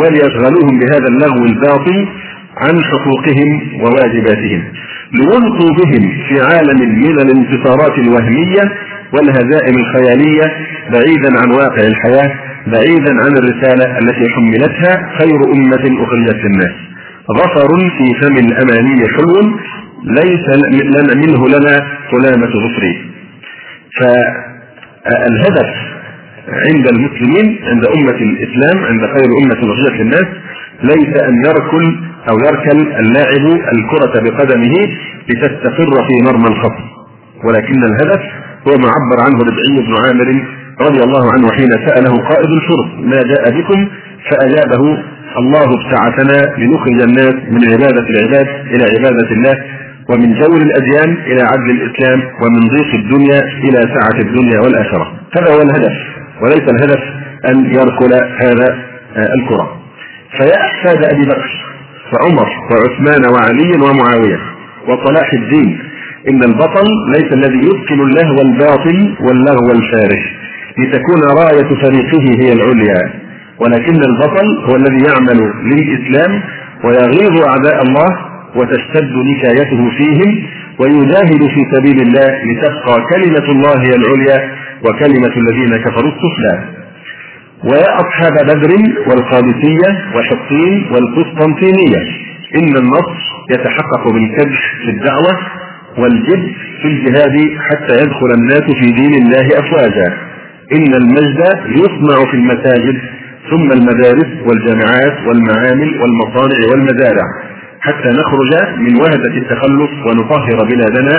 وليشغلوهم بهذا اللغو الباطل عن حقوقهم وواجباتهم ليلقوا بهم في عالم من الانتصارات الوهمية والهزائم الخيالية بعيدا عن واقع الحياة بعيدا عن الرسالة التي حملتها خير أمة أخرجت للناس. ظفر في فم الأماني حلو ليس لنا منه لنا سلامة ظفري. فالهدف عند المسلمين عند أمة الإسلام عند خير أمة أخرجت للناس ليس أن يركل أو يركل اللاعب الكرة بقدمه لتستقر في مرمى الخصم. ولكن الهدف هو ما عبر عنه ربعي بن عامر رضي الله عنه حين سأله قائد الشرط ما جاء بكم؟ فأجابه الله ابتعثنا لنخرج الناس من عبادة العباد إلى عبادة الله ومن جور الأديان إلى عدل الإسلام ومن ضيق الدنيا إلى سعة الدنيا والآخرة. هذا هو الهدف. وليس الهدف أن يركل هذا آه، الكرة. فيا أحفاد أبي بكر وعمر وعثمان وعلي ومعاوية وصلاح الدين إن البطل ليس الذي يتقن اللهو الباطل واللغو الفارغ لتكون راية فريقه هي العليا. ولكن البطل هو الذي يعمل للإسلام ويغيظ أعداء الله وتشتد نكايته فيهم ويجاهد في سبيل الله لتبقى كلمة الله هي العليا وكلمة الذين كفروا السفلى ويا أصحاب بدر والقادسية وحطين والقسطنطينية إن النصر يتحقق بالكدح في الدعوة والجد في الجهاد حتى يدخل الناس في دين الله أفواجا. إن المجد يصنع في المساجد ثم المدارس والجامعات والمعامل والمصانع والمزارع. حتى نخرج من وهدة التخلف ونطهر بلادنا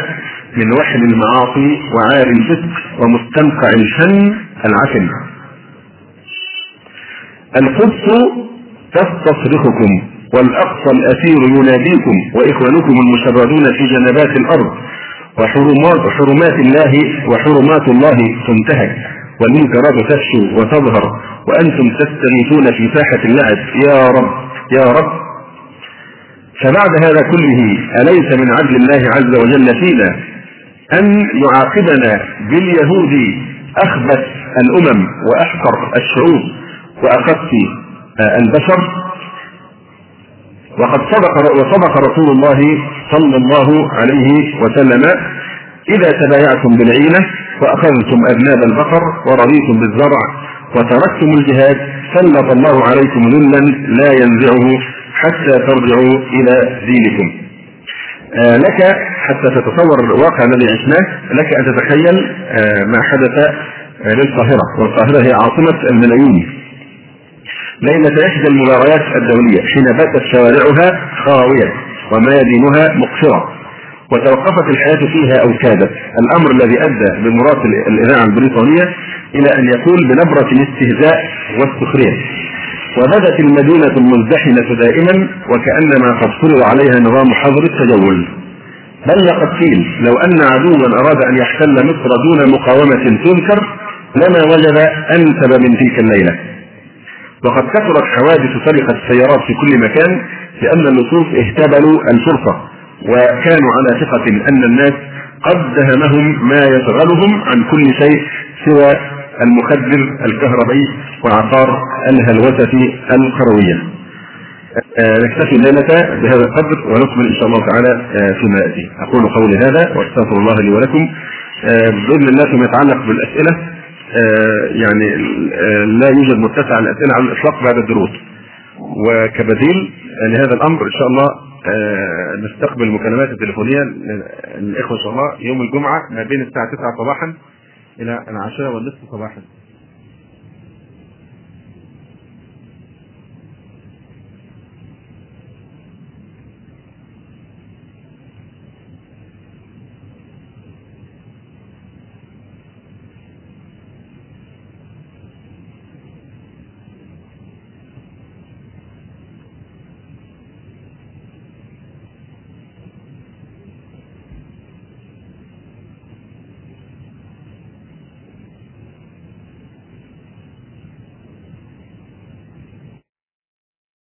من وحل المعاصي وعار الفسق ومستنقع الفن العفن القدس تستصرخكم والأقصى الاسير يناديكم وإخوانكم المشردون في جنبات الأرض وحرمات حرمات الله وحرمات الله تنتهك والمنكرات تفشو وتظهر وأنتم تستغيثون في ساحة اللعب. يا رب يا رب فبعد هذا كله أليس من عدل الله عز وجل فينا أن يعاقبنا باليهود أخبث الأمم وأحقر الشعوب وأخف البشر؟ وقد صدق وصدق رسول الله صلى الله عليه وسلم إذا تبايعتم بالعينة وأخذتم أذناب البقر ورضيتم بالزرع وتركتم الجهاد سلط الله عليكم ذلا لا ينزعه حتى ترجعوا إلى دينكم. آه لك حتى تتصور الواقع الذي عشناه لك أن تتخيل آه ما حدث آه للقاهرة. والقاهرة هي عاصمة الملايين. ليلة إحدى المباريات الدولية حين باتت شوارعها خاوية وميادينها مقصرة. وتوقفت الحياة فيها أو كادت. الأمر الذي أدى بمرات الإذاعة البريطانية إلى أن يقول بنبرة الاستهزاء والسخرية. وبدت المدينة المزدحمة دائما وكأنما قد فرض عليها نظام حظر التجول. بل لقد قيل لو أن عدوا أراد أن يحتل مصر دون مقاومة تنكر لما وجد أنسب من تلك الليلة. وقد كثرت حوادث سرقة السيارات في كل مكان لأن اللصوص اهتبلوا الفرصة وكانوا على ثقة أن الناس قد دهمهم ما يشغلهم عن كل شيء سوى المخدر الكهربائي وعقار الهلوسة القروية. آه نكتفي الليلة بهذا القدر ونكمل إن شاء الله تعالى آه فيما يأتي. أقول قولي هذا وأستغفر الله لي ولكم. آه بإذن الله فيما يتعلق بالأسئلة يعني لا يوجد متسع الأسئلة على الإطلاق بعد الدروس. وكبديل لهذا الأمر إن شاء الله نستقبل المكالمات التليفونية للإخوة إن شاء الله يوم الجمعة ما بين الساعة 9 صباحا إلى العاشرة والنصف صباحا.